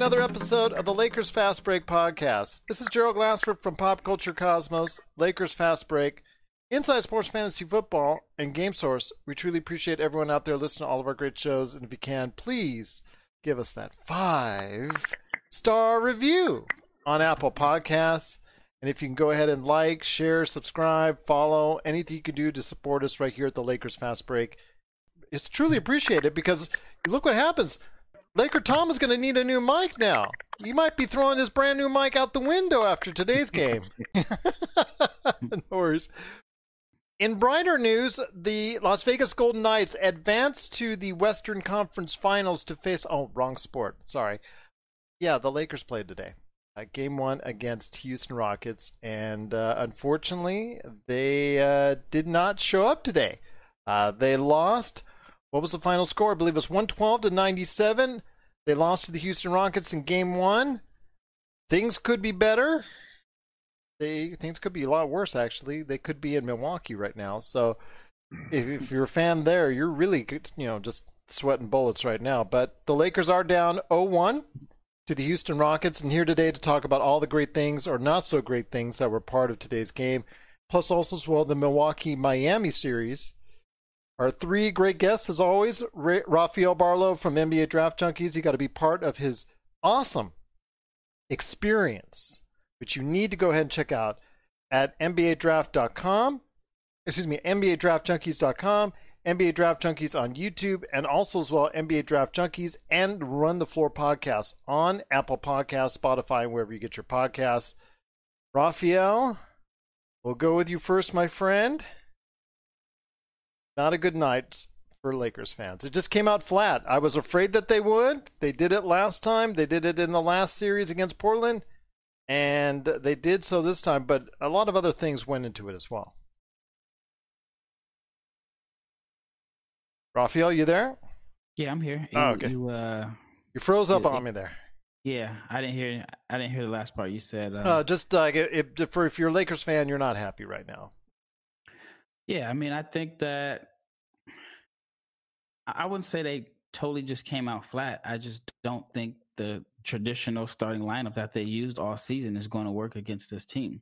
another episode of the Lakers Fast Break podcast. This is Gerald Glassford from Pop Culture Cosmos, Lakers Fast Break, Inside Sports Fantasy Football, and Game Source. We truly appreciate everyone out there listening to all of our great shows, and if you can, please give us that five star review on Apple Podcasts. And if you can go ahead and like, share, subscribe, follow, anything you can do to support us right here at the Lakers Fast Break, it's truly appreciated because look what happens. Laker Tom is going to need a new mic now. He might be throwing his brand new mic out the window after today's game. no worries. In brighter news, the Las Vegas Golden Knights advanced to the Western Conference Finals to face. Oh, wrong sport. Sorry. Yeah, the Lakers played today. Uh, game one against Houston Rockets, and uh, unfortunately, they uh, did not show up today. Uh, they lost what was the final score? I believe it was 112 to 97. They lost to the Houston Rockets in game one. Things could be better. They things could be a lot worse actually. They could be in Milwaukee right now. So if, if you're a fan there, you're really you know just sweating bullets right now. But the Lakers are down 0-1 to the Houston Rockets, and here today to talk about all the great things or not so great things that were part of today's game, plus also as well the Milwaukee Miami series our three great guests, as always, Ra- Rafael Barlow from NBA Draft Junkies. You got to be part of his awesome experience, which you need to go ahead and check out at NBADraft.com. Excuse me, NBADraftJunkies.com, NBA Draft Junkies on YouTube, and also as well NBA Draft Junkies and Run the Floor podcast on Apple Podcasts, Spotify, and wherever you get your podcasts. Rafael, we'll go with you first, my friend not a good night for Lakers fans. It just came out flat. I was afraid that they would. They did it last time. They did it in the last series against Portland, and they did so this time. But a lot of other things went into it as well. Rafael, you there? Yeah, I'm here. Oh, okay. You, uh, you froze up yeah, on me there. Yeah, I didn't hear. I didn't hear the last part. You said. Uh, Uh, just like if, if, if you're a Lakers fan, you're not happy right now. Yeah, I mean, I think that I wouldn't say they totally just came out flat. I just don't think the traditional starting lineup that they used all season is going to work against this team.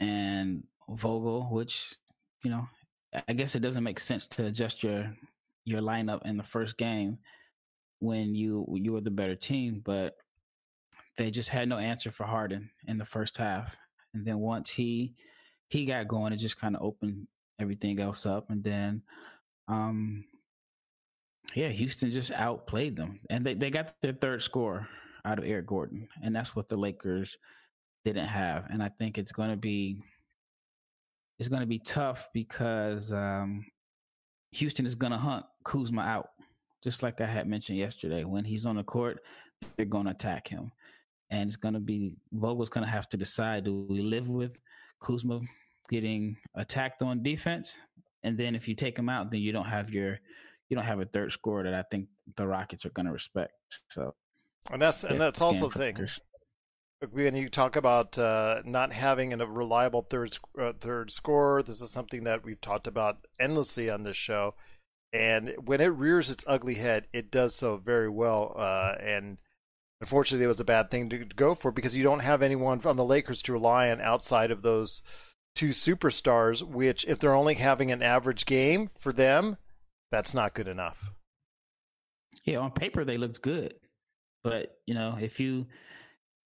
And Vogel, which you know, I guess it doesn't make sense to adjust your your lineup in the first game when you you were the better team, but they just had no answer for Harden in the first half. And then once he he got going, it just kind of opened everything else up. And then, um, yeah, Houston just outplayed them, and they they got their third score out of Eric Gordon, and that's what the Lakers didn't have. And I think it's going to be it's going to be tough because um, Houston is going to hunt Kuzma out, just like I had mentioned yesterday. When he's on the court, they're going to attack him, and it's going to be Vogel's going to have to decide: do we live with Kuzma getting attacked on defense, and then if you take him out, then you don't have your you don't have a third scorer that I think the Rockets are going to respect. So, And that's and that's also the thing. When you talk about uh, not having a reliable third uh, third scorer, this is something that we've talked about endlessly on this show. And when it rears its ugly head, it does so very well. Uh, and unfortunately, it was a bad thing to go for because you don't have anyone on the Lakers to rely on outside of those two superstars. Which, if they're only having an average game for them, that's not good enough. Yeah, on paper they looked good, but you know if you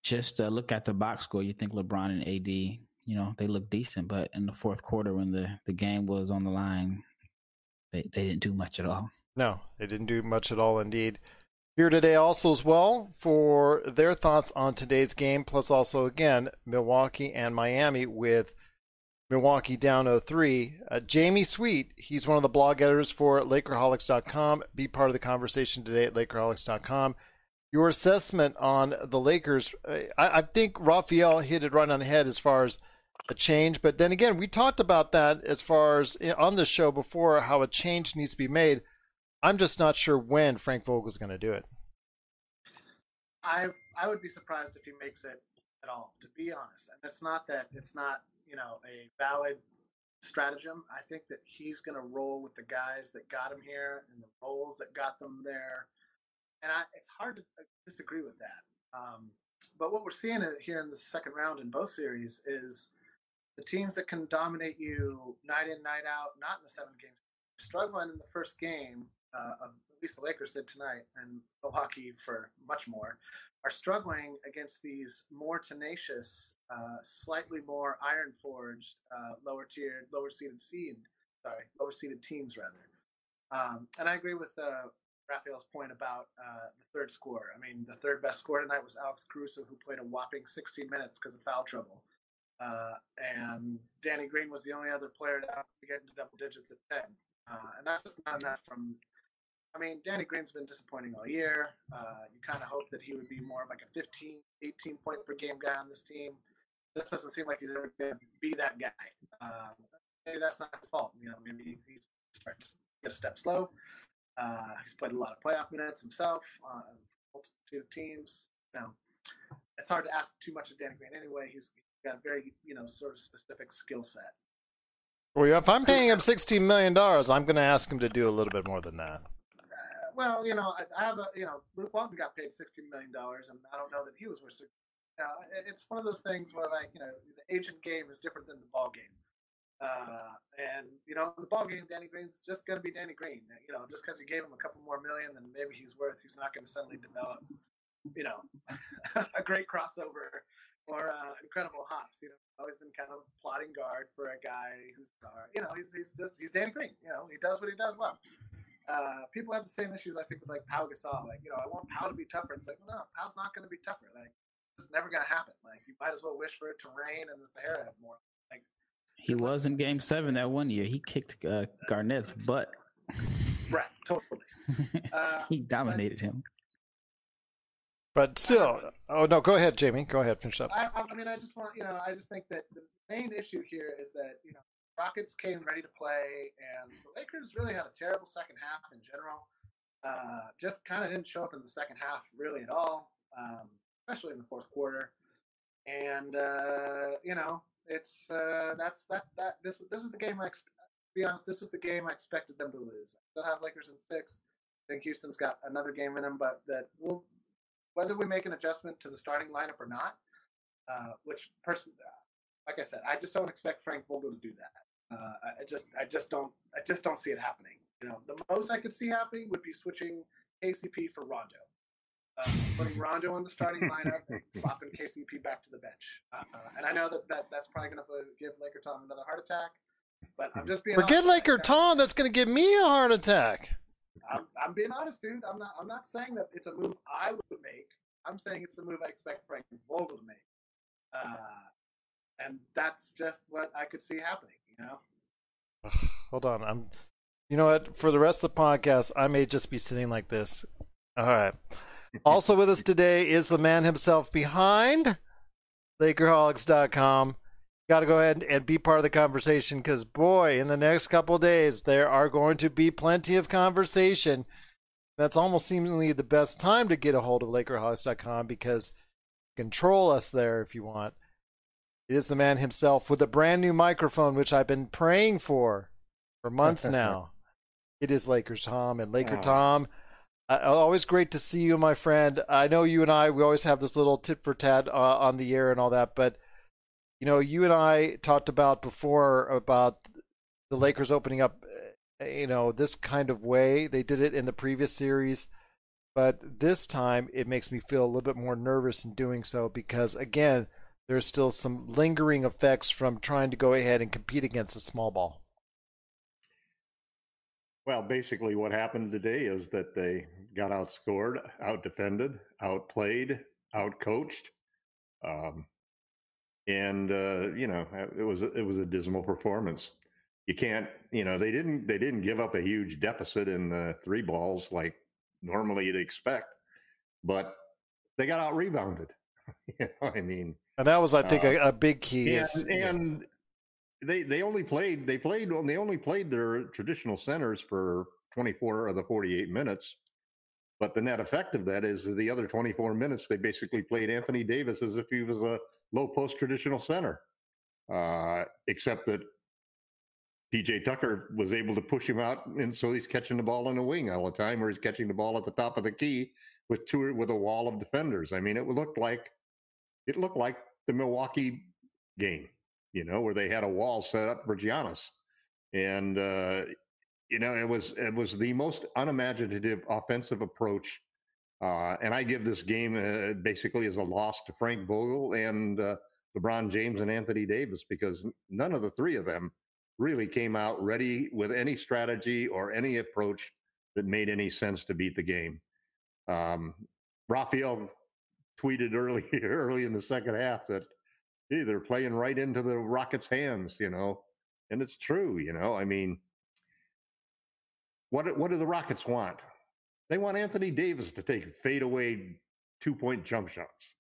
just uh, look at the box score. You think LeBron and AD, you know, they look decent, but in the fourth quarter when the, the game was on the line, they, they didn't do much at all. No, they didn't do much at all indeed. Here today also as well for their thoughts on today's game, plus also again Milwaukee and Miami with Milwaukee down 0-3. Uh, Jamie Sweet, he's one of the blog editors for Lakerholics.com. Be part of the conversation today at Lakerholics.com. Your assessment on the Lakers, I, I think Raphael hit it right on the head as far as a change. But then again, we talked about that as far as on the show before how a change needs to be made. I'm just not sure when Frank Vogel's going to do it. I I would be surprised if he makes it at all, to be honest. And it's not that it's not you know a valid stratagem. I think that he's going to roll with the guys that got him here and the roles that got them there. And I, it's hard to uh, disagree with that. Um, but what we're seeing here in the second round in both series is the teams that can dominate you night in, night out, not in the seven games, struggling in the first game, uh, of, at least the Lakers did tonight, and Milwaukee for much more, are struggling against these more tenacious, uh, slightly more iron forged, uh, lower tiered, lower seeded seed, sorry, lower seeded teams rather. Um, and I agree with uh, Raphael's point about uh, the third score. I mean, the third best score tonight was Alex Caruso, who played a whopping 16 minutes because of foul trouble. Uh, and Danny Green was the only other player to get into double digits at 10. Uh, and that's just not enough from. I mean, Danny Green's been disappointing all year. Uh, you kind of hope that he would be more of like a 15, 18 point per game guy on this team. This doesn't seem like he's ever going to be that guy. Um, maybe that's not his fault. You know, maybe he's starting to get a step slow. Uh, he's played a lot of playoff minutes himself on multitude of teams. You know, it's hard to ask too much of Danny Green anyway. He's got a very you know sort of specific skill set. Well, if I'm paying him sixteen million dollars, I'm going to ask him to do a little bit more than that. Uh, well, you know, I, I, have a you know Luke Walton got paid sixteen million dollars, and I don't know that he was worth. You know, it's one of those things where like you know the agent game is different than the ball game. Uh, and you know, the ball game, Danny Green's just going to be Danny Green. You know, just because you gave him a couple more million than maybe he's worth, he's not going to suddenly develop, you know, a great crossover or uh, incredible hops. You know, always been kind of plotting guard for a guy who's guard. You know, he's he's just he's Danny Green. You know, he does what he does well. Uh, people have the same issues I think with like Pau Gasol. Like, you know, I want Pau to be tougher. It's like, well, no, Pau's not going to be tougher. Like, it's never going to happen. Like, you might as well wish for it to rain in the Sahara more. Like, he was in Game Seven that one year. He kicked uh, Garnett's butt. Right, totally. Uh, he dominated him. But still, oh no, go ahead, Jamie. Go ahead, finish up. I, I mean, I just want you know, I just think that the main issue here is that you know, Rockets came ready to play, and the Lakers really had a terrible second half in general. Uh, just kind of didn't show up in the second half really at all, um, especially in the fourth quarter. And uh, you know, it's uh, that's that that this this is the game I ex- be honest, this is the game I expected them to lose. I still have Lakers in six. I think Houston's got another game in them, but that will whether we make an adjustment to the starting lineup or not, uh, which person, like I said, I just don't expect Frank Vogel to do that. Uh, I just, I just don't, I just don't see it happening. You know, the most I could see happening would be switching KCP for Rondo, uh, putting Rondo on the starting lineup and flopping KCP back to the bench. Uh, and I know that, that that's probably going to give Laker Tom another heart attack. But I'm just being forget Laker Tom. That's going to give me a heart attack. I'm, I'm being honest, dude. I'm not. I'm not saying that it's a move I would make. I'm saying it's the move I expect Frank Vogel to make. Uh, and that's just what I could see happening. You know. Hold on. I'm. You know what? For the rest of the podcast, I may just be sitting like this. All right. also with us today is the man himself behind Lakerholics.com got to go ahead and be part of the conversation because, boy, in the next couple days, there are going to be plenty of conversation. That's almost seemingly the best time to get a hold of LakerHolics.com because control us there if you want. It is the man himself with a brand new microphone, which I've been praying for for months now. it is Lakers Tom and Laker. Tom. Uh, always great to see you, my friend. I know you and I, we always have this little tit for tat uh, on the air and all that, but you know, you and I talked about before about the Lakers opening up, eh, you know, this kind of way. They did it in the previous series. but this time it makes me feel a little bit more nervous in doing so because again, there's still some lingering effects from trying to go ahead and compete against a small ball. Well, basically, what happened today is that they got outscored, outdefended, outplayed, outcoached, um, and uh, you know it was it was a dismal performance. You can't, you know, they didn't they didn't give up a huge deficit in the three balls like normally you'd expect, but they got out rebounded. you know, I mean, and that was, I think, uh, a, a, big key. And, is, and they they only played they played they only played their traditional centers for 24 of the 48 minutes. But the net effect of that is the other 24 minutes they basically played Anthony Davis as if he was a low post traditional center, uh, except that PJ Tucker was able to push him out, and so he's catching the ball in the wing all the time, or he's catching the ball at the top of the key with two with a wall of defenders. I mean, it looked like it looked like the Milwaukee game you know, where they had a wall set up for Giannis. And, uh, you know, it was it was the most unimaginative offensive approach. Uh, and I give this game uh, basically as a loss to Frank Vogel and uh, LeBron James and Anthony Davis because none of the three of them really came out ready with any strategy or any approach that made any sense to beat the game. Um, Raphael tweeted early early in the second half that hey, they're playing right into the Rockets' hands, you know, and it's true, you know. I mean, what what do the Rockets want? They want Anthony Davis to take fadeaway two point jump shots.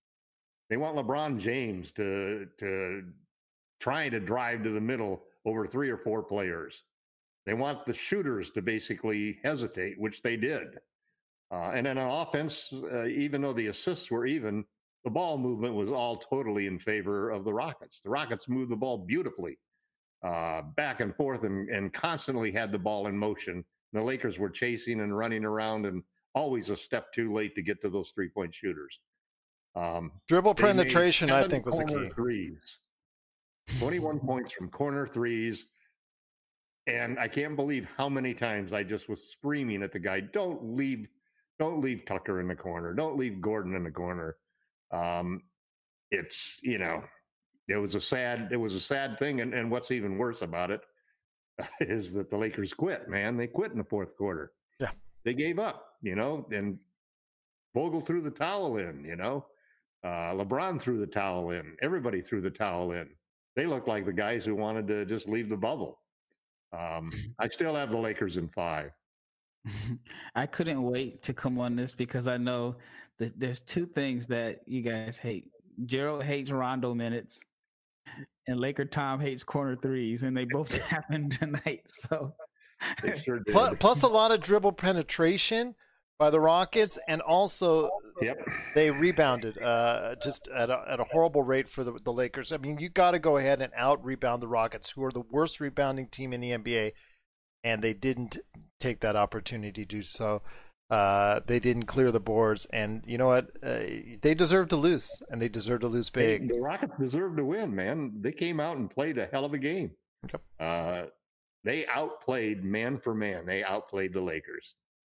They want LeBron James to to try to drive to the middle over three or four players. They want the shooters to basically hesitate, which they did. Uh, and then on offense, uh, even though the assists were even, the ball movement was all totally in favor of the Rockets. The Rockets moved the ball beautifully, uh, back and forth, and, and constantly had the ball in motion. The Lakers were chasing and running around, and always a step too late to get to those three point shooters. Um, Dribble penetration, I think, was the key. Threes, twenty-one points from corner threes, and I can't believe how many times I just was screaming at the guy, "Don't leave, don't leave Tucker in the corner, don't leave Gordon in the corner." Um, it's you know, it was a sad it was a sad thing, and and what's even worse about it is that the Lakers quit. Man, they quit in the fourth quarter. Yeah, they gave up. You know, and Vogel threw the towel in. You know, uh, LeBron threw the towel in. Everybody threw the towel in. They looked like the guys who wanted to just leave the bubble. Um, I still have the Lakers in five. I couldn't wait to come on this because I know that there's two things that you guys hate. Gerald hates Rondo minutes, and Laker Tom hates corner threes, and they both happened tonight. So, sure plus, plus, a lot of dribble penetration by the Rockets, and also yep. they rebounded uh, just at a, at a horrible rate for the, the Lakers. I mean, you got to go ahead and out rebound the Rockets, who are the worst rebounding team in the NBA, and they didn't take that opportunity to do so. Uh, they didn't clear the boards, and you know what? Uh, they deserve to lose, and they deserve to lose big. the Rockets deserve to win, man. They came out and played a hell of a game. Yep. Uh, they outplayed man for man. They outplayed the Lakers.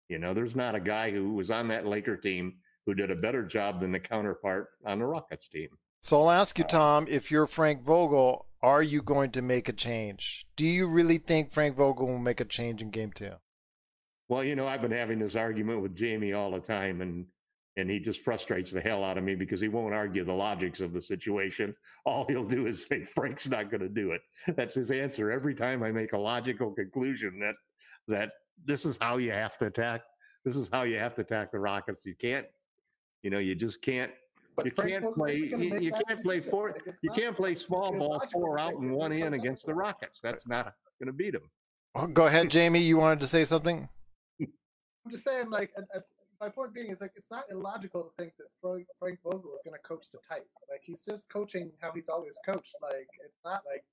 You know, there's not a guy who was on that Laker team who did a better job than the counterpart on the Rockets team. So I'll ask you, uh, Tom, if you're Frank Vogel, are you going to make a change? Do you really think Frank Vogel will make a change in game two? Well, you know, I've been having this argument with Jamie all the time, and and he just frustrates the hell out of me because he won't argue the logics of the situation. All he'll do is say Frank's not going to do it. That's his answer every time I make a logical conclusion that that this is how you have to attack. This is how you have to attack the Rockets. You can't, you know, you just can't. But you Frank can't play. You, you can't play four. You can't play small ball four out and one in against the Rockets. That's not going to beat them. Oh, go ahead, Jamie. You wanted to say something? I'm just saying, like, my point being is like it's not illogical to think that Frank, Frank Vogel is going to coach the type. Like he's just coaching how he's always coached. Like it's not like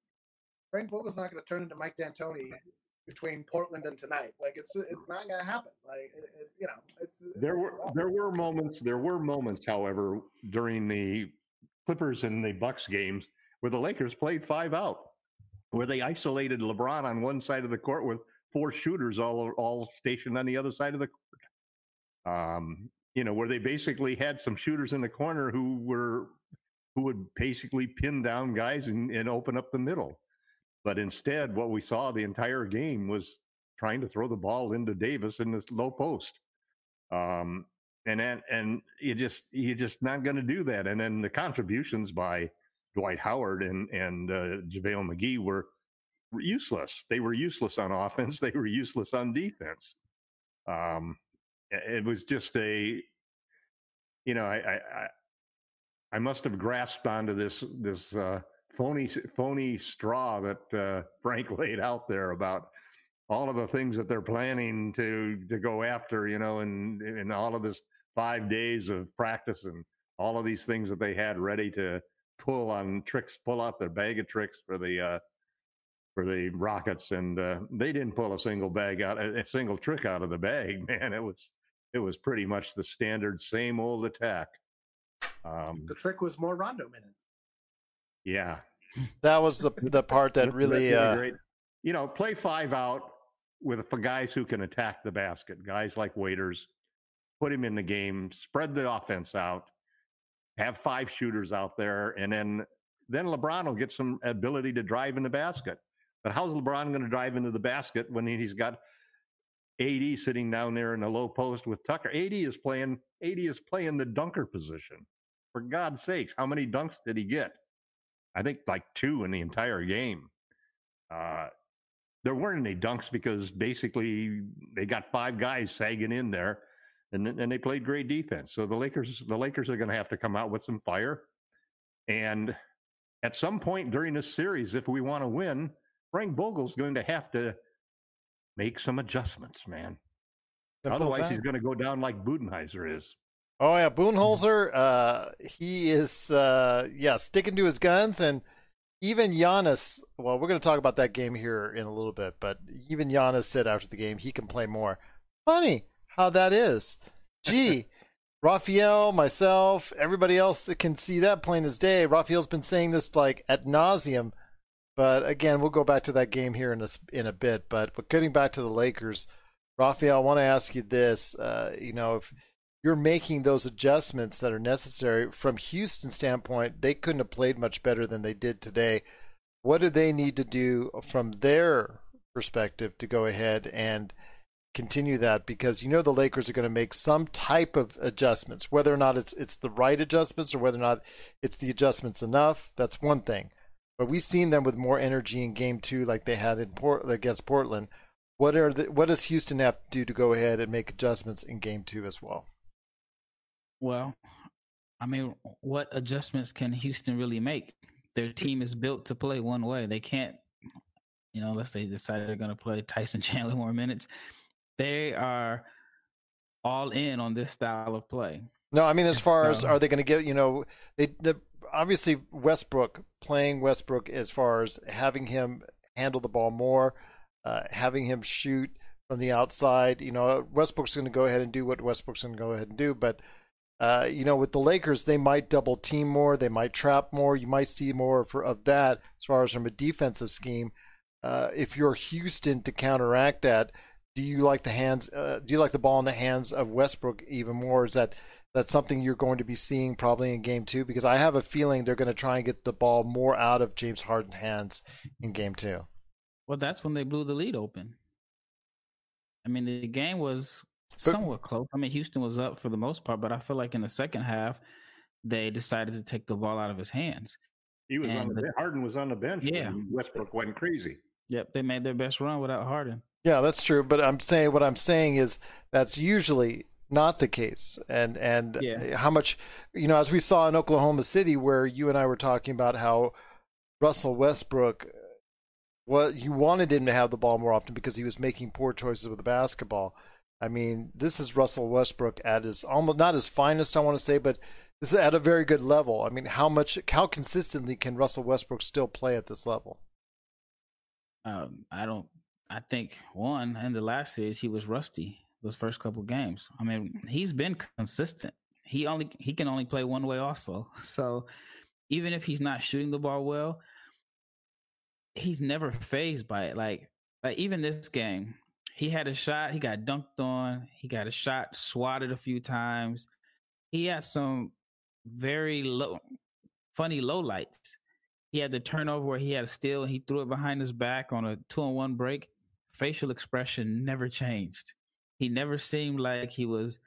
Frank Vogel's not going to turn into Mike D'Antoni between Portland and tonight. Like it's it's not going to happen. Like it, it, you know, it's, it's there were there were moments there were moments, however, during the Clippers and the Bucks games where the Lakers played five out, where they isolated LeBron on one side of the court with four shooters all all stationed on the other side of the court. Um, you know, where they basically had some shooters in the corner who were who would basically pin down guys and, and open up the middle. But instead, what we saw the entire game was trying to throw the ball into Davis in this low post. Um, and then, and you just you're just not going to do that. And then the contributions by Dwight Howard and and uh, JaVale McGee were useless. They were useless on offense. They were useless on defense. Um, it was just a, you know, I, I, I must have grasped onto this this uh, phony phony straw that uh, Frank laid out there about all of the things that they're planning to to go after, you know, and and all of this five days of practice and all of these things that they had ready to pull on tricks, pull out their bag of tricks for the uh, for the Rockets, and uh, they didn't pull a single bag out, a single trick out of the bag. Man, it was it was pretty much the standard same old attack. Um, the trick was more Rondo minutes. Yeah, that was the the part that really, uh, great. you know, play five out with for guys who can attack the basket, guys like Waiters, put him in the game, spread the offense out, have five shooters out there, and then then LeBron will get some ability to drive in the basket. But how's LeBron going to drive into the basket when he's got AD sitting down there in the low post with Tucker? AD is playing. AD is playing the dunker position. For God's sakes, how many dunks did he get? I think like two in the entire game. Uh, there weren't any dunks because basically they got five guys sagging in there, and and they played great defense. So the Lakers the Lakers are going to have to come out with some fire, and at some point during this series, if we want to win, Frank Vogel's going to have to make some adjustments, man. Simple Otherwise, he's going to go down like Budenholzer is. Oh yeah, Budenholzer. Uh, he is uh, yeah sticking to his guns, and even Giannis. Well, we're going to talk about that game here in a little bit, but even Giannis said after the game he can play more. Funny how that is. Gee, Raphael, myself, everybody else that can see that plain as day. Raphael's been saying this like at nauseum but again, we'll go back to that game here in a, in a bit. But but getting back to the Lakers, Raphael, I want to ask you this. Uh, you know, if you're making those adjustments that are necessary from Houston's standpoint, they couldn't have played much better than they did today. What do they need to do from their perspective to go ahead and continue that? Because you know the Lakers are going to make some type of adjustments, whether or not it's it's the right adjustments or whether or not it's the adjustments enough. That's one thing. But we've seen them with more energy in Game Two, like they had in Port against Portland. What are the, what does Houston have to do to go ahead and make adjustments in Game Two as well? Well, I mean, what adjustments can Houston really make? Their team is built to play one way. They can't, you know, unless they decide they're going to play Tyson Chandler more minutes. They are all in on this style of play. No, I mean, as far as are they going to get, you know, they the obviously Westbrook playing Westbrook as far as having him handle the ball more, uh, having him shoot from the outside. You know, Westbrook's going to go ahead and do what Westbrook's going to go ahead and do, but. Uh, you know, with the Lakers, they might double team more, they might trap more. You might see more for, of that as far as from a defensive scheme. Uh, if you're Houston to counteract that, do you like the hands? Uh, do you like the ball in the hands of Westbrook even more? Is that that's something you're going to be seeing probably in game two because I have a feeling they're going to try and get the ball more out of James Harden's hands in game two. Well, that's when they blew the lead open. I mean, the game was somewhat but, close. I mean, Houston was up for the most part, but I feel like in the second half, they decided to take the ball out of his hands. He was and on the, the Harden was on the bench. Yeah, Westbrook went crazy. Yep, they made their best run without Harden. Yeah, that's true. But I'm saying what I'm saying is that's usually not the case and and yeah. how much you know as we saw in Oklahoma City where you and I were talking about how Russell Westbrook what you wanted him to have the ball more often because he was making poor choices with the basketball. I mean, this is Russell Westbrook at his almost not his finest, I want to say, but this is at a very good level. I mean, how much, how consistently can Russell Westbrook still play at this level? Um, I don't. I think one in the last series he was rusty those first couple games. I mean, he's been consistent. He only he can only play one way also. So even if he's not shooting the ball well, he's never phased by it. Like like even this game, he had a shot, he got dunked on, he got a shot swatted a few times. He had some very low, funny low lights. He had the turnover where he had a steal and he threw it behind his back on a two on one break. Facial expression never changed. He never seemed like he was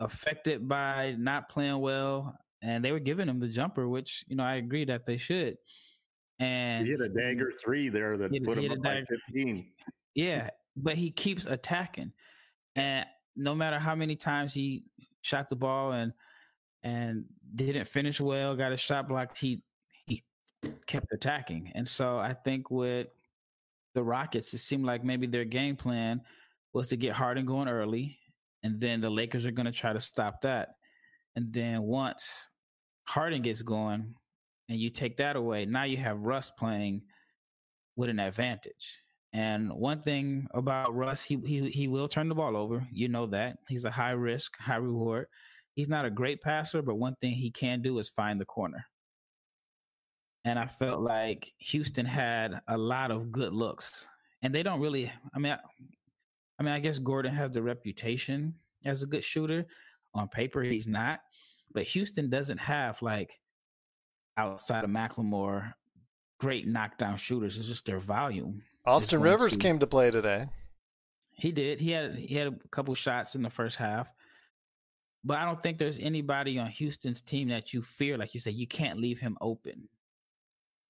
affected by not playing well. And they were giving him the jumper, which, you know, I agree that they should. And he hit a dagger three there that put him up by 15. Yeah, but he keeps attacking. And no matter how many times he shot the ball and and didn't finish well, got a shot blocked, he he kept attacking. And so I think with the Rockets, it seemed like maybe their game plan was to get Harden going early, and then the Lakers are going to try to stop that. And then once Harden gets going, and you take that away, now you have Russ playing with an advantage. And one thing about Russ, he he he will turn the ball over. You know that he's a high risk, high reward. He's not a great passer, but one thing he can do is find the corner. And I felt like Houston had a lot of good looks, and they don't really. I mean, I, I mean, I guess Gordon has the reputation as a good shooter. On paper, he's not, but Houston doesn't have like outside of McLemore great knockdown shooters. It's just their volume. Austin Rivers to, came to play today. He did. He had he had a couple shots in the first half. But I don't think there's anybody on Houston's team that you fear, like you said, you can't leave him open.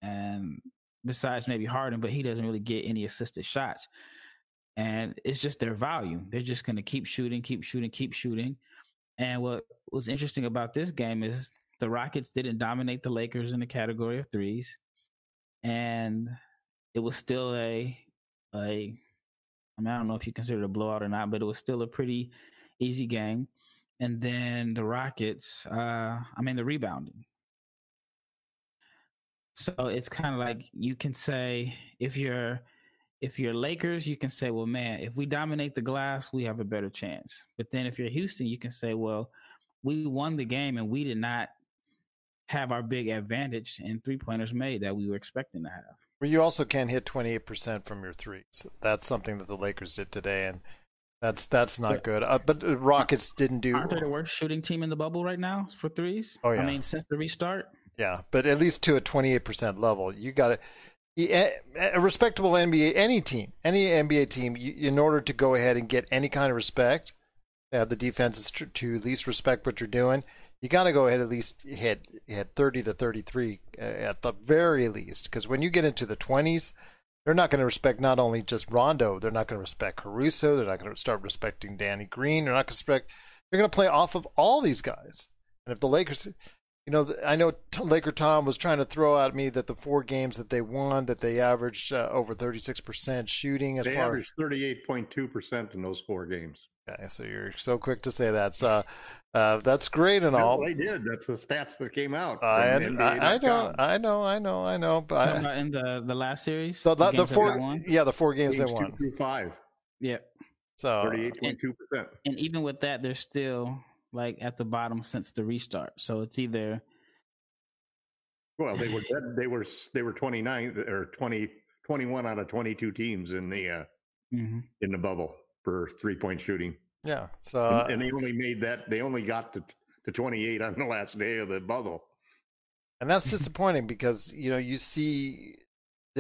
And besides maybe Harden, but he doesn't really get any assisted shots. And it's just their volume. They're just going to keep shooting, keep shooting, keep shooting. And what was interesting about this game is the Rockets didn't dominate the Lakers in the category of threes. And it was still a a I mean, I don't know if you consider it a blowout or not, but it was still a pretty easy game. And then the Rockets, uh, I mean, the rebounding. So it's kind of like you can say if you're if you're Lakers, you can say, well, man, if we dominate the glass, we have a better chance. But then if you're Houston, you can say, well, we won the game and we did not have our big advantage in three pointers made that we were expecting to have. You also can't hit 28% from your threes. That's something that the Lakers did today, and that's that's not good. Uh, but the Rockets didn't do. Aren't they the worst shooting team in the bubble right now for threes? Oh yeah. I mean, since the restart. Yeah, but at least to a 28% level, you got to a respectable NBA, any team, any NBA team, you, in order to go ahead and get any kind of respect, have the defenses to, to at least respect what you're doing you got to go ahead at least hit hit 30 to 33 uh, at the very least because when you get into the 20s they're not going to respect not only just Rondo they're not going to respect Caruso they're not going to start respecting Danny Green they're not going to respect they're going to play off of all these guys. And if the Lakers you know I know Laker Tom was trying to throw at me that the four games that they won that they averaged uh, over 36% shooting as they far averaged 38.2% in those four games Okay, so you're so quick to say that. So, uh, that's great and all. No, they did. That's the stats that came out. I, I, I, know, I know, I know, I know. But I, in the the last series, so the, the four, yeah, the four games, games they won. Two through five. Yeah. So thirty-eight point two percent. And even with that, they're still like at the bottom since the restart. So it's either. Well, they were they were they were 29 or 20, 21 out of twenty two teams in the uh, mm-hmm. in the bubble for three point shooting. Yeah. So and, and, they only made that they only got to to 28 on the last day of the bubble. And that's disappointing because you know you see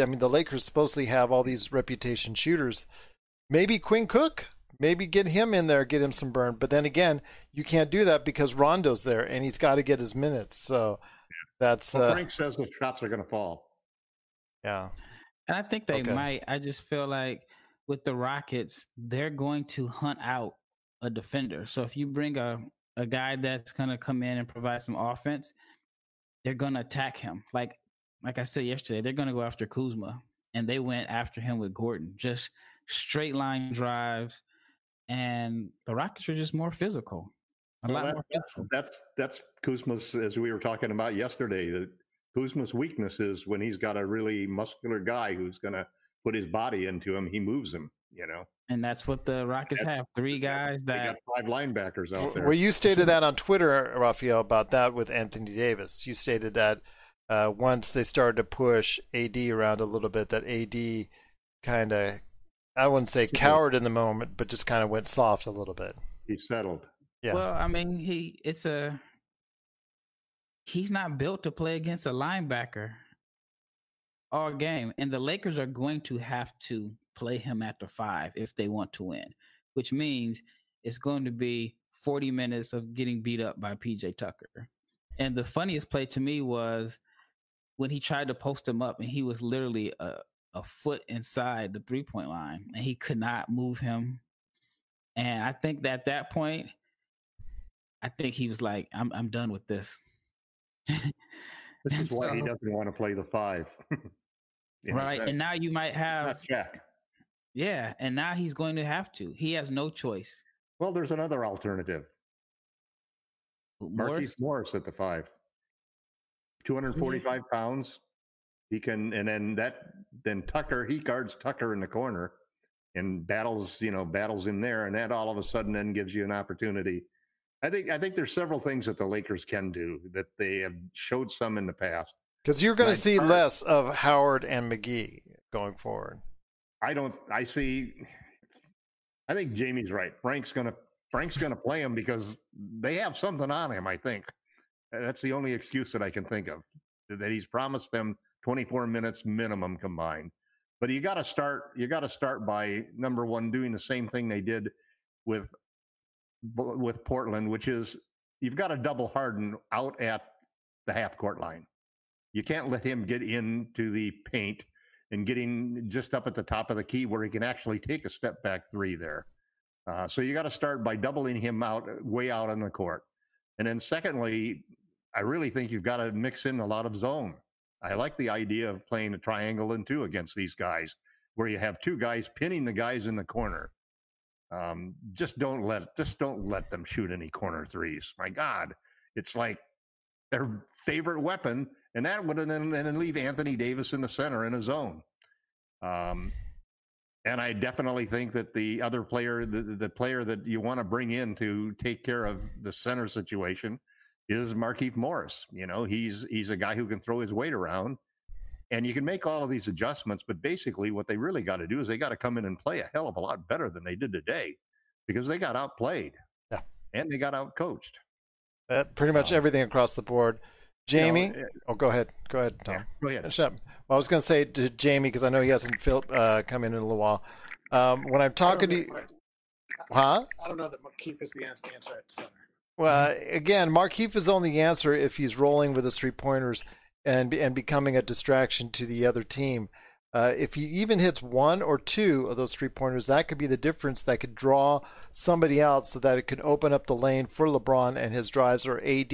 I mean the Lakers supposedly have all these reputation shooters. Maybe Quinn Cook, maybe get him in there, get him some burn. But then again, you can't do that because Rondo's there and he's got to get his minutes. So that's well, uh, Frank says the shots are going to fall. Yeah. And I think they okay. might. I just feel like with the Rockets, they're going to hunt out a defender. So if you bring a, a guy that's going to come in and provide some offense, they're going to attack him. Like like I said yesterday, they're going to go after Kuzma, and they went after him with Gordon, just straight line drives, and the Rockets are just more physical. A well, lot that, more physical. That's that's Kuzma's, as we were talking about yesterday. That Kuzma's weakness is when he's got a really muscular guy who's going to put his body into him, he moves him. You know, and that's what the Rockets that's, have: three guys that five linebackers out there. Well, you stated that on Twitter, Raphael, about that with Anthony Davis. You stated that uh, once they started to push AD around a little bit, that AD kind of I wouldn't say cowered in the moment, but just kind of went soft a little bit. He settled. Yeah. Well, I mean, he it's a he's not built to play against a linebacker all game, and the Lakers are going to have to play him at the five if they want to win, which means it's going to be 40 minutes of getting beat up by PJ Tucker. And the funniest play to me was when he tried to post him up and he was literally a, a foot inside the three point line and he could not move him. And I think that at that point, I think he was like, I'm I'm done with this. This is why he doesn't want to play the five. Know, right. that- And now you might have yeah, and now he's going to have to. He has no choice. Well, there's another alternative. Morris, Markieff Morris at the five. 245 pounds. He can, and then that, then Tucker, he guards Tucker in the corner and battles, you know, battles him there. And that all of a sudden then gives you an opportunity. I think, I think there's several things that the Lakers can do that they have showed some in the past. Because you're going to see less of Howard and McGee going forward. I don't, I see, I think Jamie's right. Frank's going to, Frank's going to play him because they have something on him, I think. That's the only excuse that I can think of that he's promised them 24 minutes minimum combined. But you got to start. You got to start by number one doing the same thing they did with with Portland, which is you've got to double Harden out at the half court line. You can't let him get into the paint and getting just up at the top of the key where he can actually take a step back three there. Uh, so you got to start by doubling him out way out on the court. And then secondly, I really think you've got to mix in a lot of zone. I like the idea of playing a triangle and two against these guys, where you have two guys pinning the guys in the corner. Um, just don't let just don't let them shoot any corner threes. My God, it's like their favorite weapon, and that would then then leave Anthony Davis in the center in a zone. Um, and I definitely think that the other player, the, the player that you want to bring in to take care of the center situation, is Markieff Morris. You know, he's he's a guy who can throw his weight around, and you can make all of these adjustments. But basically, what they really got to do is they got to come in and play a hell of a lot better than they did today, because they got outplayed, Yeah. and they got outcoached. Uh, pretty much Um, everything across the board. Jamie, uh, oh, go ahead. Go ahead, Tom. yeah, go ahead. Finish up. Well, I was going to say to Jamie because I know he hasn't uh, come in in a little while. Um, when I'm talking to you, huh? I don't know that Markieff is the answer, at center. Well, again, Markieff is only the answer if he's rolling with his three pointers and and becoming a distraction to the other team. Uh, if he even hits one or two of those three pointers, that could be the difference that could draw somebody out, so that it could open up the lane for LeBron and his drives, or AD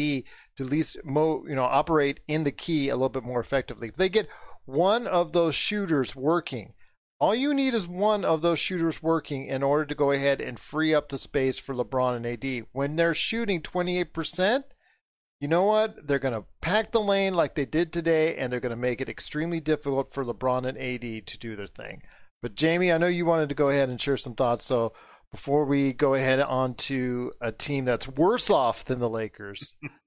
to at least mo you know operate in the key a little bit more effectively. If they get one of those shooters working, all you need is one of those shooters working in order to go ahead and free up the space for LeBron and AD. When they're shooting 28%, you know what? They're going to pack the lane like they did today, and they're going to make it extremely difficult for LeBron and AD to do their thing. But Jamie, I know you wanted to go ahead and share some thoughts. So before we go ahead on to a team that's worse off than the Lakers,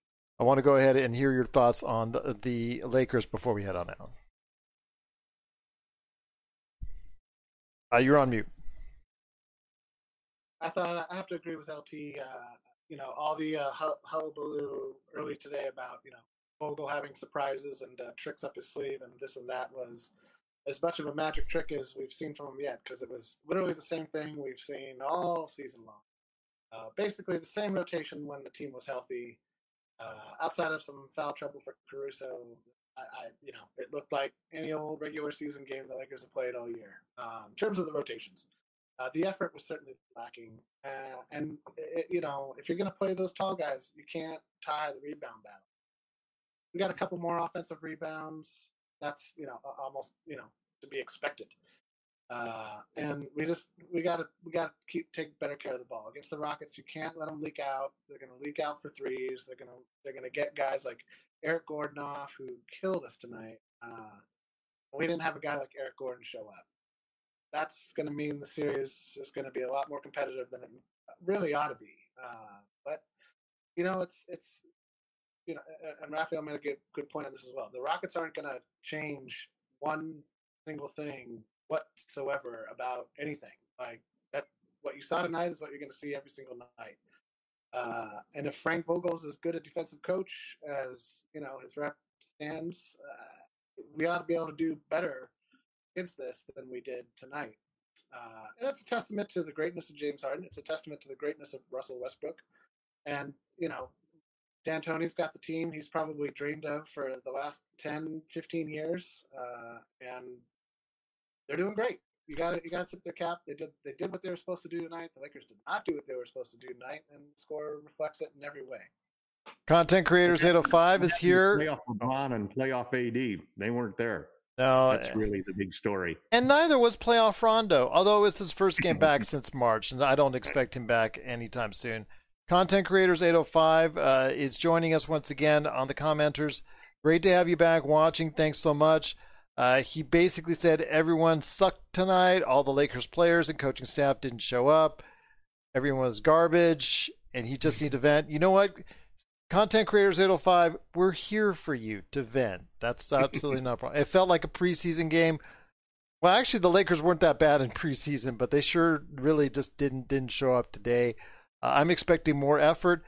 I want to go ahead and hear your thoughts on the, the Lakers before we head on out. Uh, you're on mute. I thought I have to agree with LT. Uh, you know, all the uh, hullabaloo early today about you know Vogel having surprises and uh, tricks up his sleeve and this and that was as much of a magic trick as we've seen from him yet because it was literally the same thing we've seen all season long. Uh, basically, the same rotation when the team was healthy. Uh, outside of some foul trouble for Caruso, I, I, you know, it looked like any old regular season game the Lakers have played all year. Um, in terms of the rotations, uh, the effort was certainly lacking. Uh, and, it, you know, if you're going to play those tall guys, you can't tie the rebound battle. We got a couple more offensive rebounds. That's, you know, almost, you know, to be expected. Uh, and we just we got to we got to keep take better care of the ball against the Rockets. You can't let them leak out. They're going to leak out for threes. They're going to they're going to get guys like Eric Gordon off who killed us tonight. Uh, we didn't have a guy like Eric Gordon show up. That's going to mean the series is going to be a lot more competitive than it really ought to be. Uh, but you know, it's it's you know, and Raphael made a good good point on this as well. The Rockets aren't going to change one single thing whatsoever about anything. Like that, what you saw tonight is what you're going to see every single night. Uh, and if Frank Vogel's as good a defensive coach as you know his rep stands, uh, we ought to be able to do better against this than we did tonight. Uh, and that's a testament to the greatness of James Harden. It's a testament to the greatness of Russell Westbrook. And, you know, D'Antoni's got the team he's probably dreamed of for the last 10, 15 years. Uh, and they're doing great. You got to you got to tip their cap. They did they did what they were supposed to do tonight. The Lakers did not do what they were supposed to do tonight, and the score reflects it in every way. Content Creators 805 is here. Playoff LeBron and playoff AD. They weren't there. No, That's really the big story. and neither was playoff Rondo, although it's his first game back since March, and I don't expect him back anytime soon. Content Creators 805 uh, is joining us once again on the commenters. Great to have you back watching. Thanks so much. Uh, he basically said everyone sucked tonight. All the Lakers players and coaching staff didn't show up. Everyone was garbage, and he just needed to vent. You know what? Content Creators 805, we're here for you to vent. That's absolutely not a problem. It felt like a preseason game. Well, actually, the Lakers weren't that bad in preseason, but they sure really just didn't didn't show up today. Uh, I'm expecting more effort.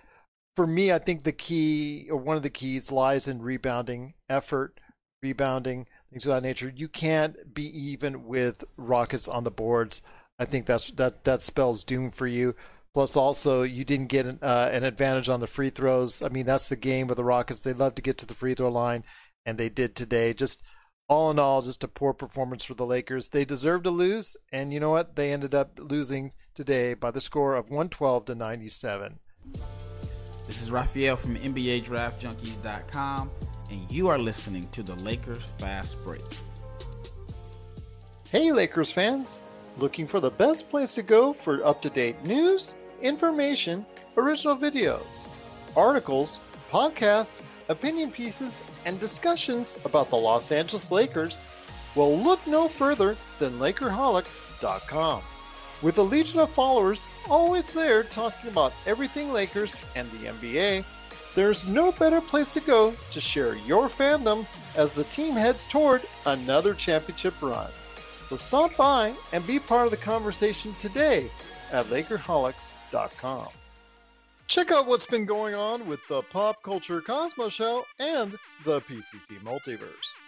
For me, I think the key or one of the keys lies in rebounding, effort, rebounding, things of that nature. You can't be even with Rockets on the boards. I think that's that that spells doom for you. Plus, also you didn't get an, uh, an advantage on the free throws. I mean, that's the game with the Rockets. They love to get to the free throw line, and they did today. Just all in all, just a poor performance for the Lakers. They deserved to lose, and you know what? They ended up losing today by the score of 112 to 97. This is Raphael from NBADraftJunkies.com, and you are listening to the Lakers Fast Break. Hey, Lakers fans! Looking for the best place to go for up to date news, information, original videos, articles, podcasts, opinion pieces, and discussions about the Los Angeles Lakers? Well, look no further than Lakerholics.com. With a legion of followers always there talking about everything Lakers and the NBA, there's no better place to go to share your fandom as the team heads toward another championship run. So stop by and be part of the conversation today at Lakerholics.com. Check out what's been going on with the Pop Culture Cosmos Show and the PCC Multiverse.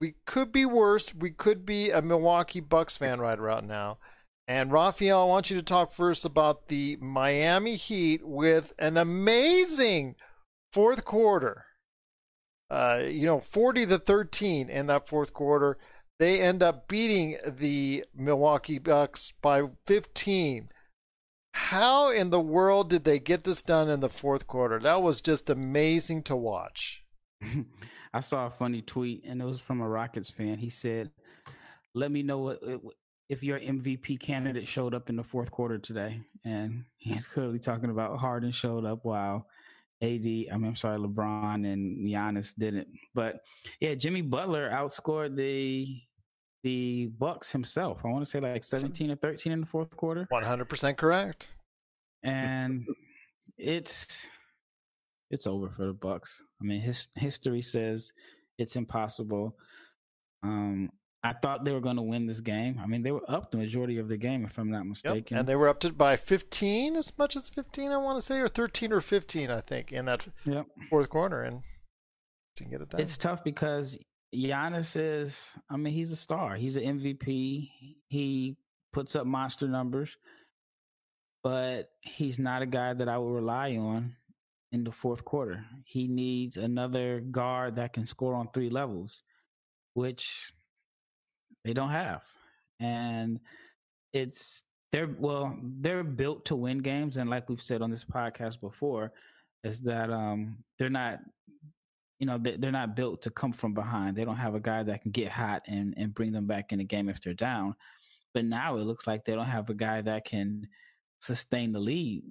we could be worse. We could be a Milwaukee Bucks fan right about now. And Raphael, I want you to talk first about the Miami Heat with an amazing fourth quarter. Uh, you know, 40 to 13 in that fourth quarter. They end up beating the Milwaukee Bucks by 15. How in the world did they get this done in the fourth quarter? That was just amazing to watch. I saw a funny tweet, and it was from a Rockets fan. He said, "Let me know what, if your MVP candidate showed up in the fourth quarter today." And he's clearly talking about Harden showed up while AD, I mean, I'm sorry, LeBron and Giannis didn't. But yeah, Jimmy Butler outscored the the Bucks himself. I want to say like 17 or 13 in the fourth quarter, 100% correct. and it's it's over for the Bucks. I mean, his history says it's impossible. Um, I thought they were going to win this game. I mean, they were up the majority of the game, if I'm not mistaken. Yep. And they were up to by 15, as much as 15, I want to say, or 13 or 15, I think, in that Yep. fourth quarter, and didn't get it done. It's tough because Giannis is, I mean, he's a star. He's an MVP. He puts up monster numbers, but he's not a guy that I would rely on in the fourth quarter. He needs another guard that can score on three levels, which they don't have. And it's, they're, well, they're built to win games. And like we've said on this podcast before, is that um, they're not you know they- they're not built to come from behind. They don't have a guy that can get hot and and bring them back in the game if they're down. but now it looks like they don't have a guy that can sustain the lead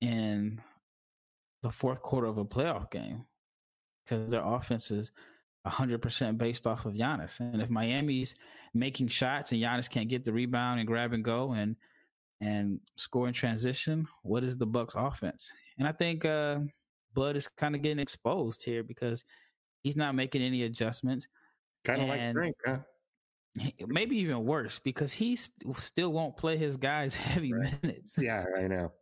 in the fourth quarter of a playoff game because their offense is 100% based off of Giannis. And if Miami's making shots and Giannis can't get the rebound and grab and go and and score in transition, what is the Bucks offense? And I think uh Bud is kind of getting exposed here because he's not making any adjustments. Kind of like drink, huh? Maybe even worse because he st- still won't play his guys heavy minutes. Yeah, I know.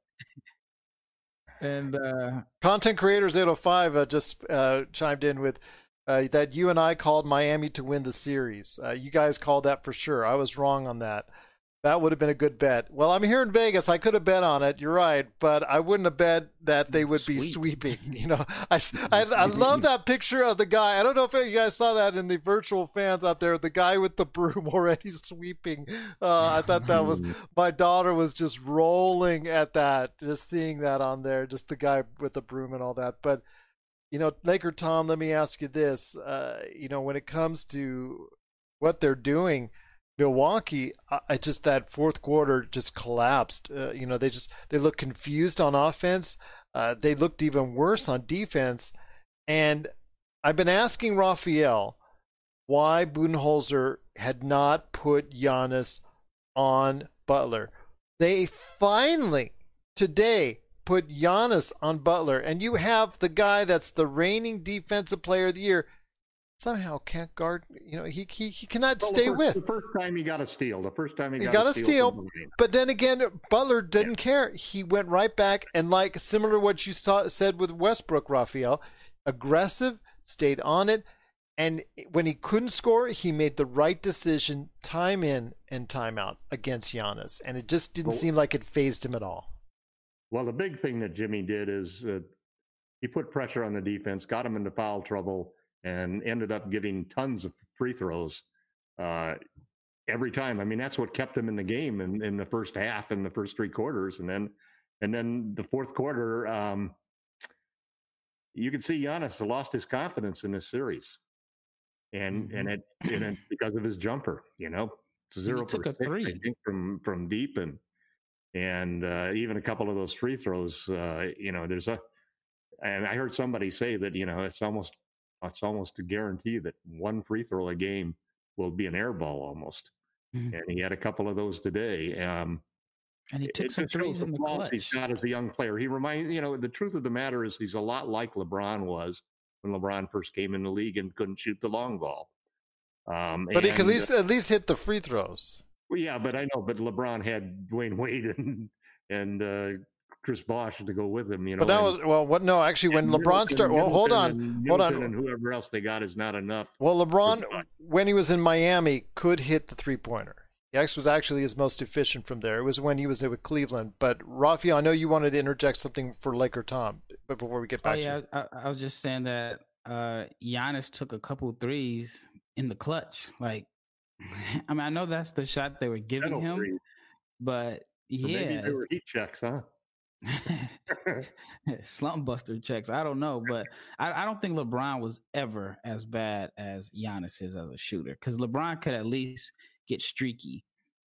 And uh Content Creators 805 uh, just uh, chimed in with uh, that you and I called Miami to win the series. Uh, you guys called that for sure. I was wrong on that. That would have been a good bet. Well, I'm here in Vegas. I could have bet on it. You're right, but I wouldn't have bet that they would be sweeping. You know, I, I, I love that picture of the guy. I don't know if you guys saw that in the virtual fans out there. The guy with the broom already sweeping. Uh, I thought that was my daughter was just rolling at that, just seeing that on there, just the guy with the broom and all that. But you know, Laker Tom, let me ask you this: uh, you know, when it comes to what they're doing, Milwaukee, I, just that fourth quarter just collapsed. Uh, you know, they just they look confused on offense. Uh, they looked even worse on defense, and I've been asking Raphael why Budenholzer had not put Giannis on Butler. They finally today put Giannis on Butler, and you have the guy that's the reigning defensive player of the year somehow can't guard. You know, he he, he cannot Well, the stay first- with. The first time he got a steal. The first time he, He got, got a steal. steal. But then again, Butler didn't care. He went right back and like similar to what you saw said with Westbrook, Raphael, aggressive, stayed on it, and when he couldn't score, he made the right decision, time in and time out against Giannis, and it just didn't Well- seem like it phased him at all. Well, the big thing that Jimmy did is uh, he put pressure on the defense, got him into foul trouble, and ended up giving tons of free throws uh, every time. I mean, that's what kept him in the game in, in the first half and the first three quarters, and then and then the fourth quarter. Um, you could see Giannis lost his confidence in this series, and and it and it because of his jumper. You know, zero took a for six, I three. from from deep and and uh, even a couple of those free throws. Uh, you know, there's a, and I heard somebody say that you know it's almost it's almost a guarantee that one free throw a game will be an air ball almost. Mhm. And he had a couple of those today. Um, and he took it some threes in the flaws He's clutch. got as a young player. He reminds you know the truth of the matter is he's a lot like LeBron was when LeBron first came in the league and couldn't shoot the long ball. Um, But he could at and, least at least hit the free throws. well, yeah, but I know, but LeBron had Dwyane Wade and and uh, Chris Bosh to go with him. You know, But that and- was well, what? No, actually, when LeBron Middleton- started. Well, hold on, and hold on. And whoever else they got is not enough. Well, LeBron, when he was in Miami, could hit the three pointer. X was actually his most efficient from there. It was when he was there with Cleveland. But Rafi, I know you wanted to interject something for Laker Tom, but before we get back, Oh back yeah, to I, I was just saying that uh Giannis took a couple threes in the clutch. Like, I mean, I know that's the shot they were giving Metal him, three. but Or yeah, Maybe they were heat checks, huh? slump buster checks. I don't know, but I, I don't think LeBron was ever as bad as Giannis is as a shooter because LeBron could at least get streaky.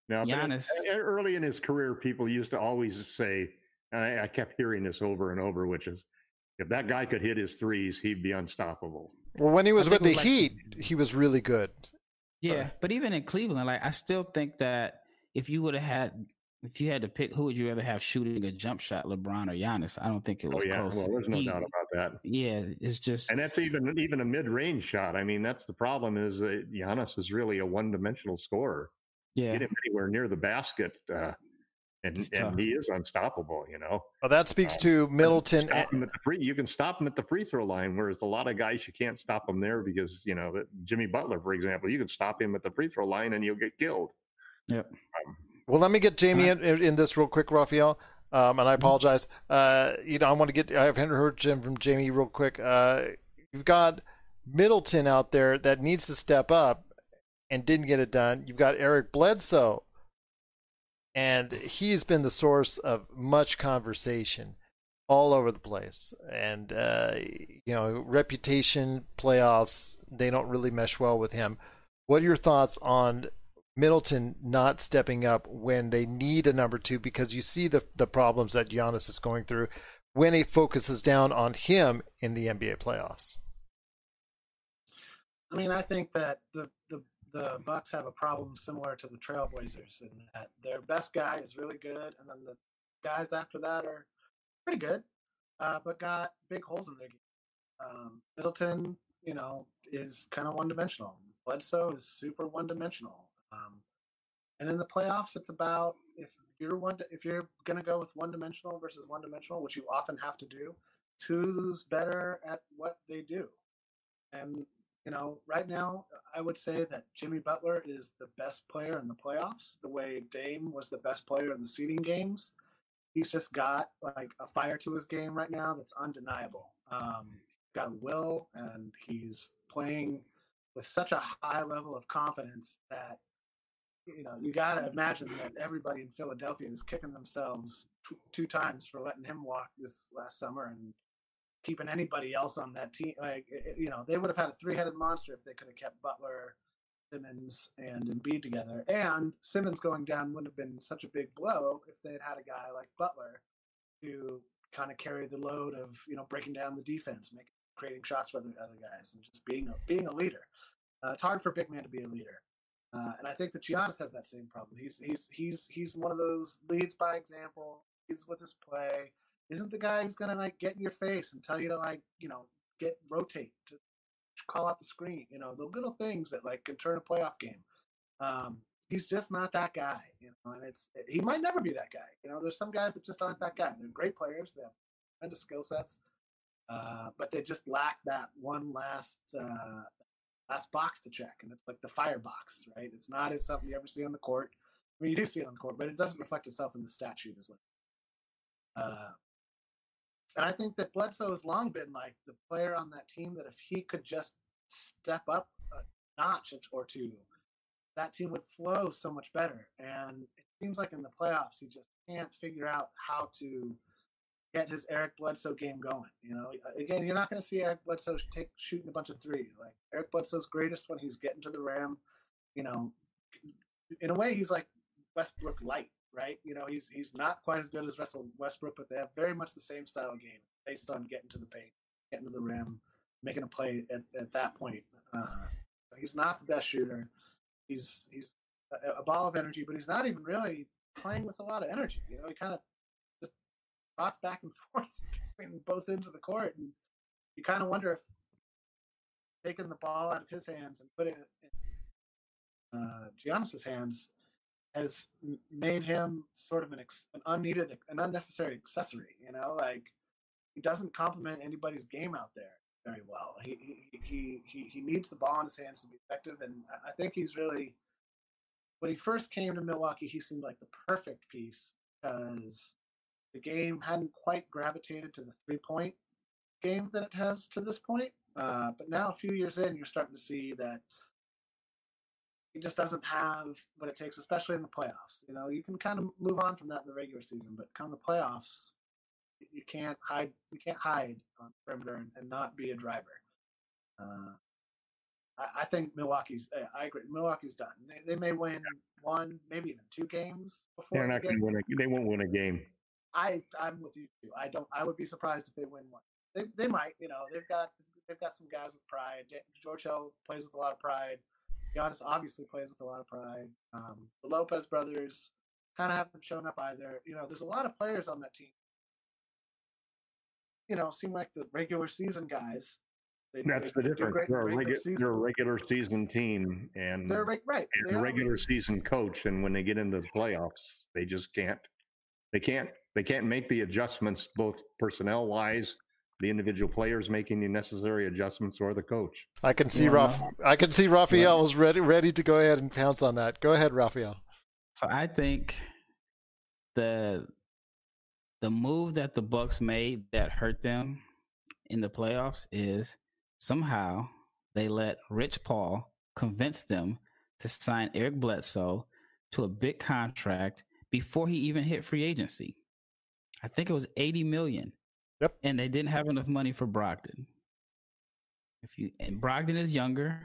Now, but Giannis- early in his career, people used to always say, and I, I kept hearing this over and over, which is, if that guy could hit his threes, he'd be unstoppable. well, when he was I with the it was like- Heat, he was really good. Yeah, but even in Cleveland, like I still think that if you would have had, if you had to pick, who would you rather have shooting a jump shot, LeBron or Giannis? I don't think it was Oh yeah, close. well, there's no He- doubt about that. Yeah, it's just And that's even even a mid-range shot. I mean, that's the problem is that Giannis is really a one-dimensional scorer. yeah. Get him anywhere near the basket, uh, and He's tough. and he is unstoppable. You know, Well, that speaks Uh, to Middleton. Stop him at the free. You can stop him at the free throw line, whereas a lot of guys you can't stop them there because you know that Jimmy Butler, for example, you can stop him at the free throw line and you'll get killed. Yep. Well, let me get Jamie in, in this real quick, Raphael. Um, and I apologize. Uh, you know, I want to get. I haven't heard Jim from Jamie real quick. Uh, you've got Middleton out there that needs to step up and didn't get it done. You've got Eric Bledsoe, and he's been the source of much conversation all over the place. And uh, you know, reputation, playoffs, they don't really mesh well with him. What are your thoughts on Middleton not stepping up when they need a number two because you see the the problems that Giannis is going through when he focuses down on him in the NBA playoffs. I mean, I think that the the the Bucks have a problem similar to the Trailblazers in that their best guy is really good, and then the guys after that are pretty good, uh, but got big holes in their game. Um, Middleton, you know, is kind of one dimensional. Bledsoe is super one dimensional. Um, and in the playoffs, it's about if you're one if you're going to go with one dimensional versus one dimensional, which you often have to do, who's better at what they do. And you know, right now, I would say that Jimmy Butler is the best player in the playoffs, the way Dame was the best player in the seeding games. He's just got like a fire to his game right now that's undeniable. Um, got will, and he's playing with such a high level of confidence that you know you got to imagine that everybody in Philadelphia is kicking themselves t- two times for letting him walk this last summer and keeping anybody else on that team. Like you know, they would have had a three-headed monster if they could have kept Butler, Simmons, and Embiid together. And Simmons going down wouldn't have been such a big blow if they had had a guy like Butler to kind of carry the load of you know breaking down the defense, making creating shots for the other guys, and just being a being a leader. Uh, it's hard for big man to be a leader. Uh, and I think that Giannis has that same problem. He's he's he's he's one of those leads by example, leads with his play, isn't the guy who's gonna like get in your face and tell you to like you know get rotate to call out the screen. You know the little things that like can turn a playoff game. Um, he's just not that guy. You know, and it's he might never be that guy. You know, there's some guys that just aren't that guy. They're great players. They have tremendous skill sets, uh, but they just lack that one last. Uh, last box to check, and it's like the fire box, right? It's not something you ever see on the court. I mean, you do see it on the court, but it doesn't reflect itself in the statute as well. Uh, and I think that Bledsoe has long been like the player on that team that if he could just step up a notch or two, that team would flow so much better. And it seems like in the playoffs, he just can't figure out how to get his Eric Bledsoe game going. You know, again, you're not going to see Eric Bledsoe take shooting a bunch of three. Like Eric Bledsoe's greatest when he's getting to the rim. You know, in a way, he's like Westbrook light right? You know, he's he's not quite as good as Russell Westbrook, but they have very much the same style of game based on getting to the paint, getting to the rim, making a play at, at that point. Uh, he's not the best shooter. He's he's a, a, ball of energy, but he's not even really playing with a lot of energy. You know, he kind of trots back and forth between both ends of the court, and you kind of wonder if taking the ball out of his hands and putting it in uh, Giannis's hands has made him sort of an, ex, an unneeded, an unnecessary accessory. You know, like he doesn't complement anybody's game out there very well. He he he he needs the ball in his hands to be effective, and I think he's really. When he first came to Milwaukee, he seemed like the perfect piece because the game hadn't quite gravitated to the three point game that it has to this point. Uh, but now, a few years in, you're starting to see that it just doesn't have what it takes, especially in the playoffs. You know, you can kind of move on from that in the regular season, but come the playoffs, you can't hide. You can't hide on perimeter and, and not be a driver. Uh, I, I, think Milwaukee's. I agree. Milwaukee's done. They, they may win one, maybe even two games before. They're not going to win. A, they won't win a game. I I'm with you too. I don't. I would be surprised if they win one. They they might. You know, they've got they've got some guys with pride. George Hill plays with a lot of pride. Giannis obviously plays with a lot of pride. Um, the Lopez brothers kind of haven't shown up either. You know, there's a lot of players on that team. You know, seem like the regular season guys. They, That's they, the difference. Great, they're, a regu- they're, a regular season team, and they're right. And they a regular season coach, and when they get into the playoffs, they just can't. They can't. They can't make the adjustments, both personnel wise the individual players making the necessary adjustments or the coach. I can see yeah. I can see Raphael is ready ready to go ahead and pounce on that. Go ahead, Raphael. So I think the the move that the Bucks made that hurt them in the playoffs is somehow they let Rich Paul convince them to sign Eric Bledsoe to a big contract before he even hit free agency. I think it was 80 million. Yep. And they didn't have enough money for Brogdon. If you and Brogdon is younger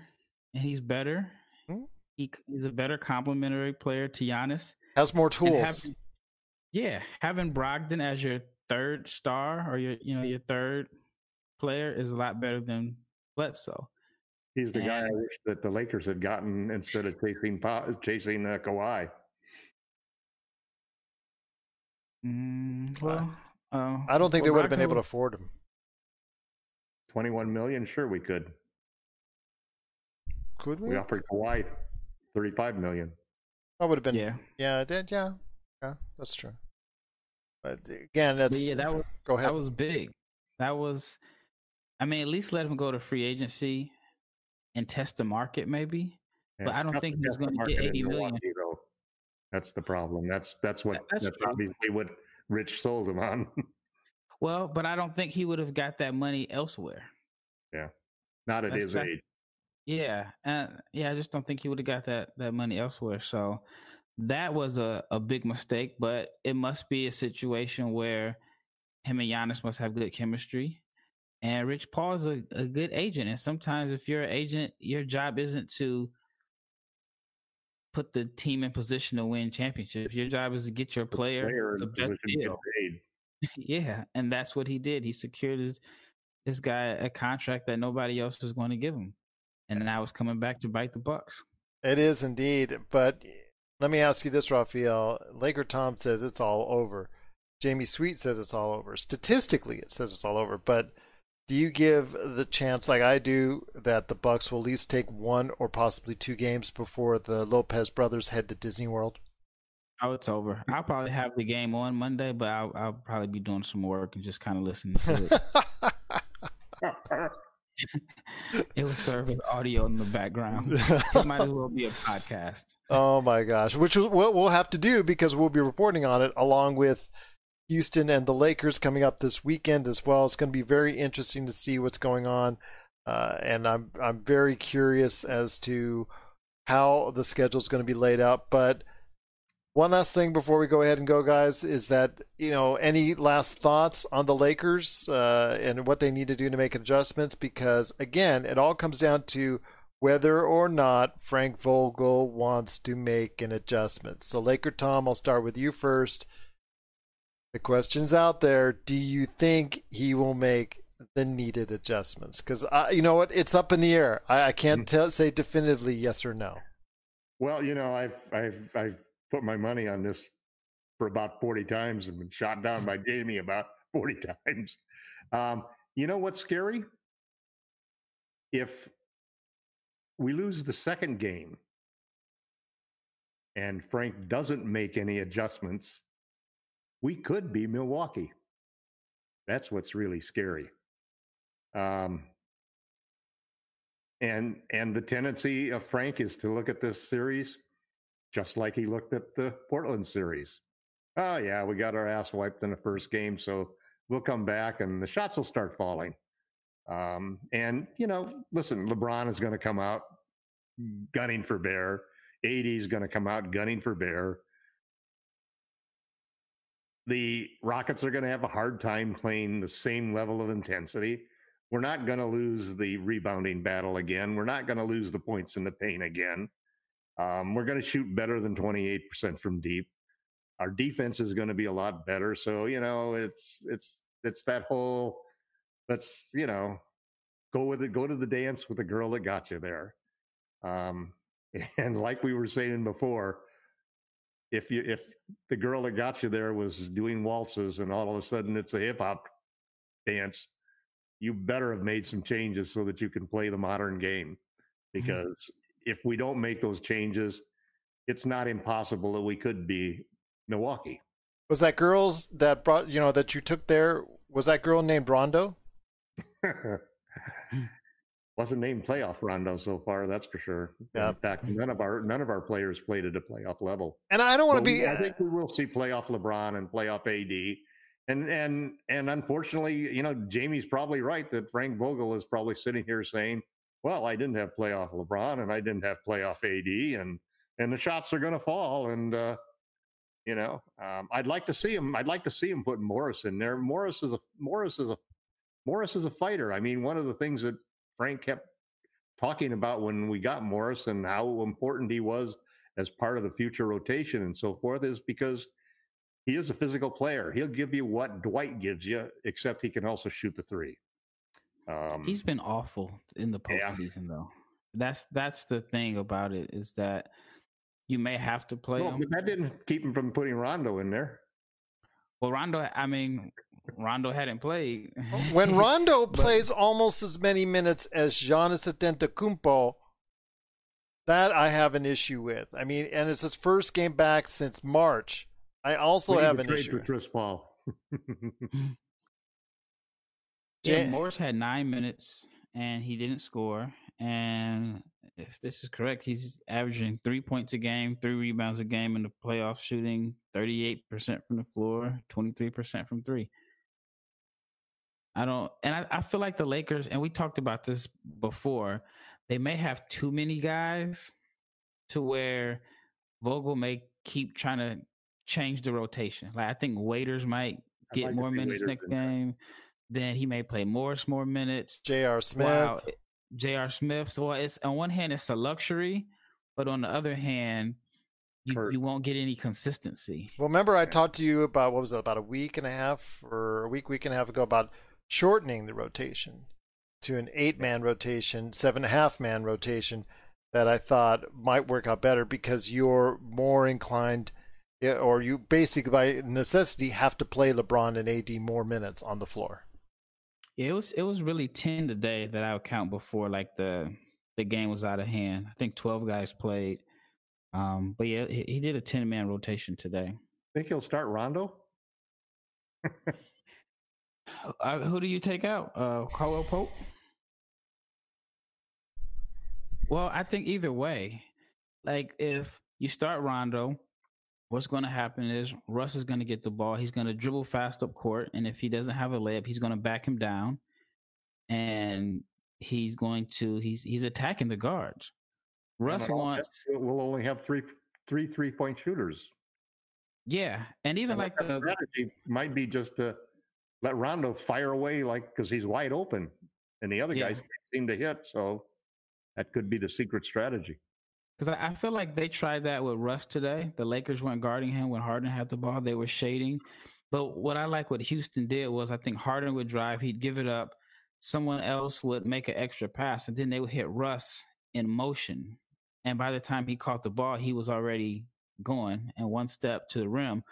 and he's better, mm-hmm. he, he's a better complementary player to Giannis. Has more tools. having- yeah, having Brogdon as your third star or your you know your third player is a lot better than Bledsoe. He's the guy I wish that the Lakers had gotten instead of chasing Pa- chasing uh, Kawhi. Mm, well, uh, I don't think they would have been able to afford him. Twenty-one million, sure we could. Could we? We offered Kawhi thirty-five million. That would have been. Yeah, Yeah, it did. Yeah, yeah, that's true. But again, that's but yeah, that was go ahead. that was big. That was, I mean, at least let him go to free agency and test the market, maybe. Yeah, But I don't think to he was test the gonna get market in 80 million. That's the problem. That's that's what that's that's obviously what Rich sold him on. Well, but I don't think he would have got that money elsewhere. Yeah, not at That's his age. Yeah, and yeah, I just don't think he would have got that that money elsewhere. So that was a a big mistake. But it must be a situation where him and Giannis must have good chemistry. And Rich Paul's a, a good agent. And sometimes if you're an agent, your job isn't to put the team in position to win championships. Your job is to get your The player, player the best position to get deal. yeah, and that's what he did. He secured his, this guy a contract that nobody else was going to give him, and now it's coming back to bite the Bucks. It is indeed. But eh, let me ask you this, Raphael. Laker Tom says it's all over. Jamie Sweet says it's all over. Statistically, it says it's all over. But do you give the chance, like I do, that the Bucks will at least take one or possibly two games before the Lopez brothers head to Disney World? Oh, it's over. I'll probably have the game on Monday, but I'll, I'll probably be doing some work and just kind of listening to it. it will serve as audio in the background. It might as well be a podcast. Oh my gosh, which is what we'll have to do because we'll be reporting on it along with Houston and the Lakers coming up this weekend as well. It's going to be very interesting to see what's going on, uh, and I'm I'm very curious as to how the schedule is going to be laid out. But one last thing before we go ahead and go, guys, is that you know any last thoughts on the Lakers uh, and what they need to do to make adjustments? Because again, it all comes down to whether or not Frank Vogel wants to make an adjustment. So, Laker Tom, I'll start with you first. The question's out there. Do you think he will make the needed adjustments? Because you know what, it's up in the air. I, I can't tell, say definitively yes or no. Well, you know, I've I've I've put my money on this for about forty times and been shot down by Jamie about forty times. Um, you know what's scary? If we lose the second game and Frank doesn't make any adjustments, we could be Milwaukee. That's what's really scary. Um, and and the tendency of Frank is to look at this series just like he looked at the Portland series. Oh yeah, we got our ass wiped in the first game, so we'll come back and the shots will start falling. Um, and you know, listen, LeBron is going to come out gunning for Bear. AD is going to come out gunning for Bear. The Rockets are going to have a hard time playing the same level of intensity. We're not going to lose the rebounding battle again. We're not going to lose the points in the paint again. Um, we're going to shoot better than 28% from deep. Our defense is going to be a lot better. So, you know, it's, it's, it's that whole, let's, you know, go with it, go to the dance with the girl that got you there. Um, and like we were saying before, if you, if the girl that got you there was doing waltzes and all of a sudden it's a hip hop dance, you better have made some changes so that you can play the modern game mm-hmm. because if we don't make those changes, it's not impossible that we could be Milwaukee. Was that girls that brought you know that you took there? Was that girl named Rondo? Wasn't named playoff Rondo so far, that's for sure. Yeah. In fact, none of our none of our players played at a playoff level. And I don't want to But we- be. I think we will see playoff LeBron and playoff AD. And and and unfortunately, you know, Jamie's probably right that Frank Vogel is probably sitting here saying, "Well, I didn't have playoff LeBron and I didn't have playoff AD, and and the shots are going to fall." And uh, you know, um, I'd like to see him. I'd like to see him put Morris in there. Morris is a Morris is a Morris is a fighter. I mean, one of the things that Frank kept talking about when we got Morris and how important he was as part of the future rotation and so forth is because he is a physical player. He'll give you what Dwight gives you, except he can also shoot the three. Um, He's been awful in the postseason, yeah. though. That's that's the thing about it is that you may have to play him. But that didn't keep him from putting Rondo in there. Well, Rondo, I mean, Rondo hadn't played. when Rondo but, plays almost as many minutes as Giannis Antetokounmpo, that I have an issue with. I mean, and it's his first game back since March. I also have an issue with Chris Paul. yeah, Morris had nine minutes and he didn't score. And if this is correct, he's averaging three points a game, three rebounds a game in the playoffs, shooting 38% from the floor, 23% from three. I don't, and I, I feel like the Lakers, and we talked about this before, they may have too many guys to where Vogel may keep trying to change the rotation. Like I think Waiters might get like more minutes next game. Then he may play Morris more minutes. J.R. Smith. Wow. J.R. Smith. So it's on one hand it's a luxury, but on the other hand, you, you won't get any consistency. Well, remember I talked to you about what was it about a week and a half or a week, week and a half ago about shortening the rotation to an eight man rotation, seven and a half man rotation that I thought might work out better because you're more inclined or you basically by necessity have to play LeBron and AD more minutes on the floor. Yeah, it was it was really ten today that I would count before like the the game was out of hand. I think twelve guys played. Um, but yeah, he, he did a ten man rotation today. Think he'll start Rondo? uh, who do you take out? Uh, Caldwell Pope. Well, I think either way, like if you start Rondo, what's going to happen is Russ is going to get the ball. He's going to dribble fast up court, and if he doesn't have a layup, he's going to back him down, and he's going to he's he's attacking the guards. Russ wants. We'll only have three three three point shooters. Yeah, and even and like the strategy might be just to let Rondo fire away, like because he's wide open, and the other yeah. guys seem to hit. So that could be the secret strategy. Because I, I feel like they tried that with Russ today. The Lakers weren't guarding him when Harden had the ball; they were shading. But what I like what Houston did was I think Harden would drive, he'd give it up, someone else would make an extra pass, and then they would hit Russ in motion. And by the time he caught the ball, he was already going and one step to the rim.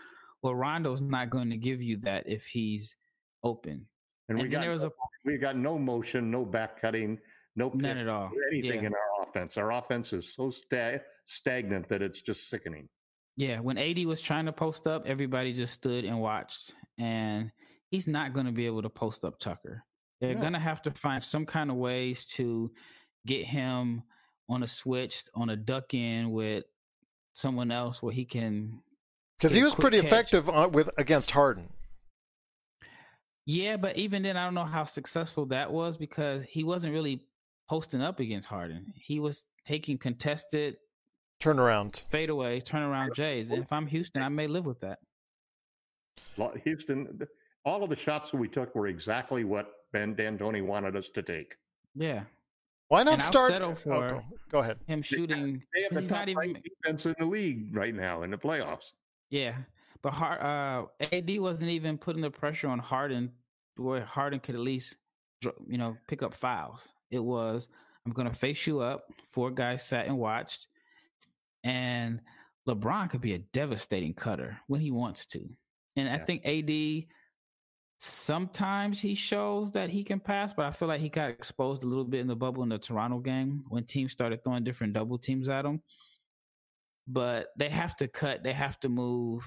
Well, Rondo's not going to give you that if he's open. And, and we got a, we got no motion, no back cutting, no none at all. Anything yeah. in our offense. Our offense is so sta- stagnant that it's just sickening. Yeah, when AD was trying to post up, everybody just stood and watched, and he's not going to be able to post up Tucker. They're yeah. going to have to find some kind of ways to get him on a switch, on a duck in with someone else where he can. Because he was pretty catch. effective uh, with against Harden. Yeah, but even then, I don't know how successful that was because he wasn't really posting up against Harden. He was taking contested turnaround, fadeaway, turnaround Jays. And if I'm Houston, I may live with that. Houston, all of the shots that we took were exactly what Ben D'Antoni wanted us to take. Yeah. Why not and start? settle oh, for oh, go, go, ahead. Him shooting. They have the top not even defense in the league right now in the playoffs. Yeah, but uh, AD wasn't even putting the pressure on Harden where Harden could at least, you know, pick up fouls. It was, I'm going to face you up. Four guys sat and watched. And LeBron could be a devastating cutter when he wants to. And yeah. I think AD, sometimes he shows that he can pass, but I feel like he got exposed a little bit in the bubble in the Toronto game when teams started throwing different double teams at him. But they have to cut, they have to move.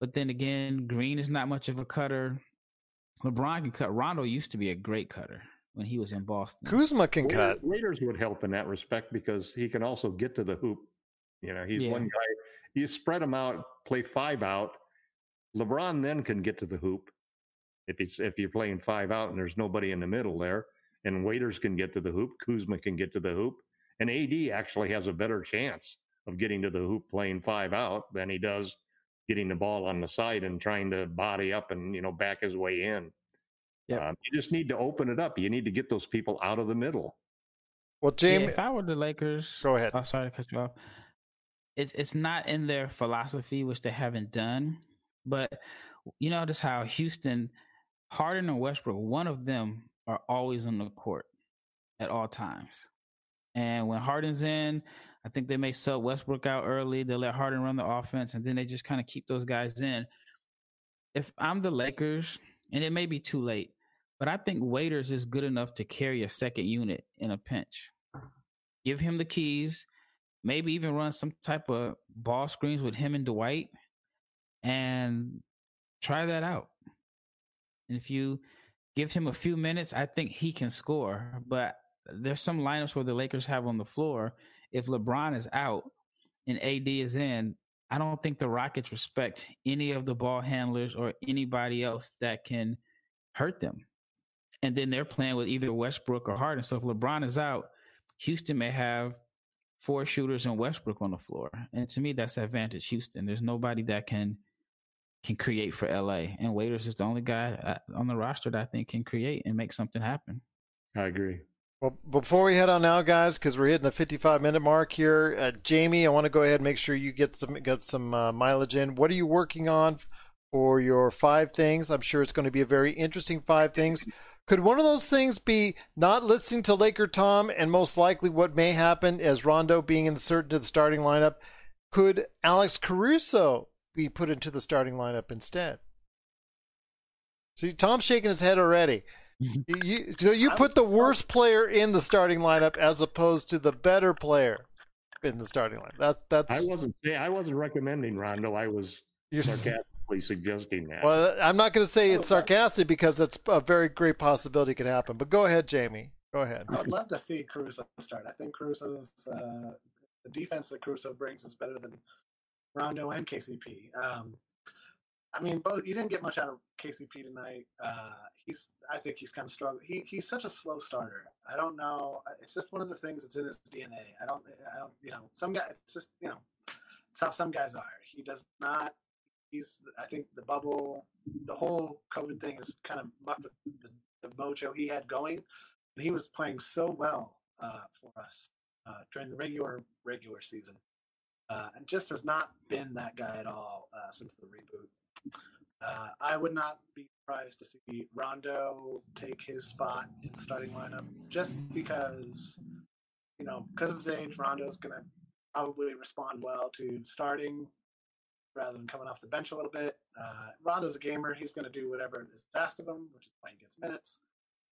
But then again, Green is not much of a cutter. LeBron can cut. Rondo used to be a great cutter when he was in Boston. Kuzma can Waiters, cut. Waiters would help in that respect because he can also get to the hoop. You know, he's yeah. one guy. You spread him out, play five out. LeBron then can get to the hoop if he's if you're playing five out and there's nobody in the middle there. And Waiters can get to the hoop. Kuzma can get to the hoop. And AD actually has a better chance of getting to the hoop playing five out than he does getting the ball on the side and trying to body up and you know back his way in. Yeah, um, you just need to open it up. You need to get those people out of the middle. Well, Yeah, if I were the Lakers, go ahead. Oh, sorry to cut you off. It's it's not in their philosophy, which they haven't done. But you notice how Houston, Harden and Westbrook, one of them are always on the court at all times. And when Harden's in, I think they may sub Westbrook out early. They let Harden run the offense, and then they just kind of keep those guys in. If I'm the Lakers, and it may be too late, but I think Waiters is good enough to carry a second unit in a pinch. Give him the keys, maybe even run some type of ball screens with him and Dwight, and try that out. And if you give him a few minutes, I think he can score. But there's some lineups where the Lakers have on the floor. If LeBron is out and AD is in, I don't think the Rockets respect any of the ball handlers or anybody else that can hurt them. And then they're playing with either Westbrook or Harden. So if LeBron is out, Houston may have four shooters and Westbrook on the floor. And to me, that's advantage Houston. There's nobody that can can create for LA. And Waiters is the only guy uh, on the roster that I think can create and make something happen. I agree. Well, before we head on now, guys, because we're hitting the 55 minute mark here, uh, Jamie, I want to go ahead and make sure you get some get some uh, mileage in. What are you working on for your five things? I'm sure it's going to be a very interesting five things. Could one of those things be not listening to Laker Tom, and most likely what may happen as Rondo being inserted to the starting lineup? Could Alex Caruso be put into the starting lineup instead? See, Tom's shaking his head already. You, so you put the worst player in the starting lineup as opposed to the better player in the starting lineup. That's that's. I wasn't say I wasn't recommending Rondo. I was You're, sarcastically suggesting that. well, I'm not going to say it's sarcastic because it's a very great possibility could happen. But go ahead, Jamie. Go ahead. I would love to see Caruso start. I think Caruso's uh, the defense that Caruso brings is better than Rondo and KCP. Um, I mean, both you didn't get much out of KCP tonight. Uh, he's, I think he's kind of struggling. He he's such a slow starter. I don't know. It's just one of the things that's in his DNA. I don't, I don't, you know, some guys. It's just you know, it's how some guys are. He does not. He's. I think the bubble, the whole COVID thing is kind of mucked with the, the mojo he had going and he was playing so well uh, for us uh, during the regular regular season, uh, and just has not been that guy at all uh, since the reboot. Uh, I would not be surprised to see Rondo take his spot in the starting lineup, just because you know because of his age, Rondo's going to probably respond well to starting rather than coming off the bench a little bit. Uh, Rondo's a gamer; he's going to do whatever is asked of him, which is why he gets minutes.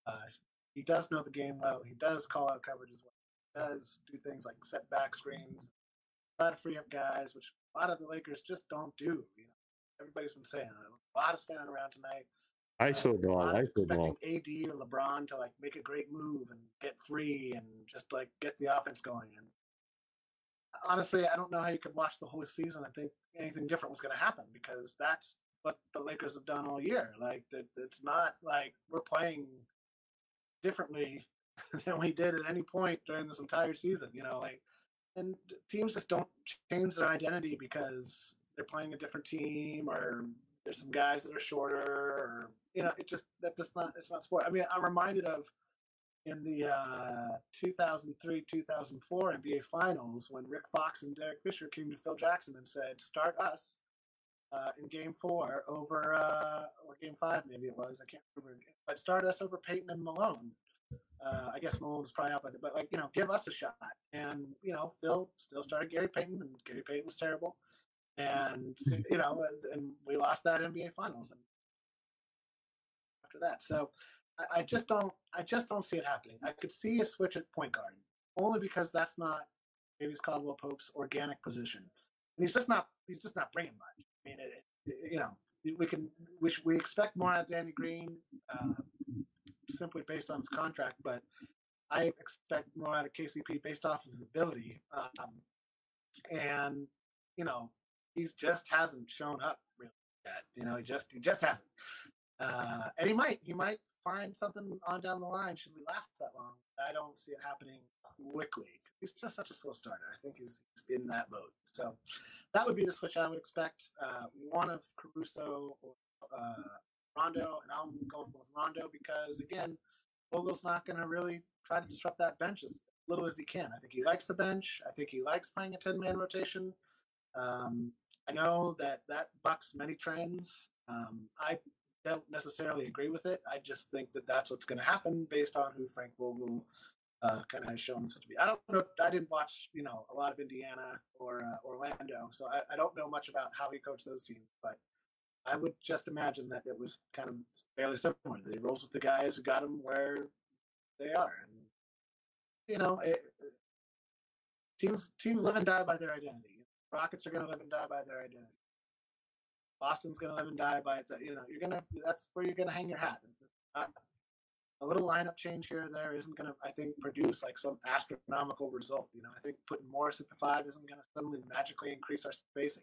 Uh, he does know the game well. He does call out coverage as well. He does do things like set back screens, try to free up guys, which a lot of the Lakers just don't do. You know, everybody's been saying a lot of standing around tonight. ISO uh, A ball, I ISO ball. expecting AD or LeBron to like make a great move and get free and just like get the offense going. And honestly, I don't know how you could watch the whole season and think anything different was going to happen because that's what the Lakers have done all year. Like that, it's not like we're playing differently than we did at any point during this entire season. You know, like and teams just don't change their identity because they're playing a different team or there's some guys that are shorter or you know it just that does not it's not sport. I mean, I'm reminded of in the uh, 2003 2004 NBA Finals when Rick Fox and Derek Fisher came to Phil Jackson and said, "Start us." Uh, in Game Four over uh, or Game Five, maybe it was. I can't remember. But start us over Payton and Malone. Uh, I guess Malone was probably out by the, but like you know, give us a shot. And you know, Phil still started Gary Payton, and Gary Payton was terrible. And you know, and- we lost that NBA Finals. After that, so I, I just don't, I just don't see it happening. I could see a switch at point guard, only because that's not Davies Caldwell Pope's organic position. And he's just not, he's just not bringing much. I mean, it, it, you know, we can, we we expect more out of Danny Green. Uh, simply based on his contract, but I expect more out of KCP based off of his ability. Um, and you know, he just hasn't shown up really yet. You know, he just he just hasn't. Uh, and he might he might find something on down the line should we last that long. I don't see it happening quickly. He's just such a slow starter. I think he's, he's in that mode. So that would be the switch I would expect. Uh, one of Caruso or uh, Rondo, and I'm going with Rondo because again, Vogel's not going to really try to disrupt that bench as little as he can. I think he likes the bench. I think he likes playing a ten man rotation. Um, I know that that bucks many trends. Um, I don't necessarily agree with it. I just think that that's what's going to happen based on who Frank Vogel uh, kind of has shown himself to be. I don't know. I didn't watch, you know, a lot of Indiana or uh, Orlando, so I, I, don't know much about how he coached those teams. But I would just imagine that it was kind of fairly similar. He rolls with the guys who got him where they are, and you know, it, teams teams live and die by their identity. Rockets are going to live and die by their identity. Boston's going to live and die by its. You know, you're gonna. That's where you're going to hang your hat. Not, a little lineup change here or there isn't going to, I think, produce like some astronomical result. You know, I think putting Morris at the five isn't going to suddenly magically increase our spacing.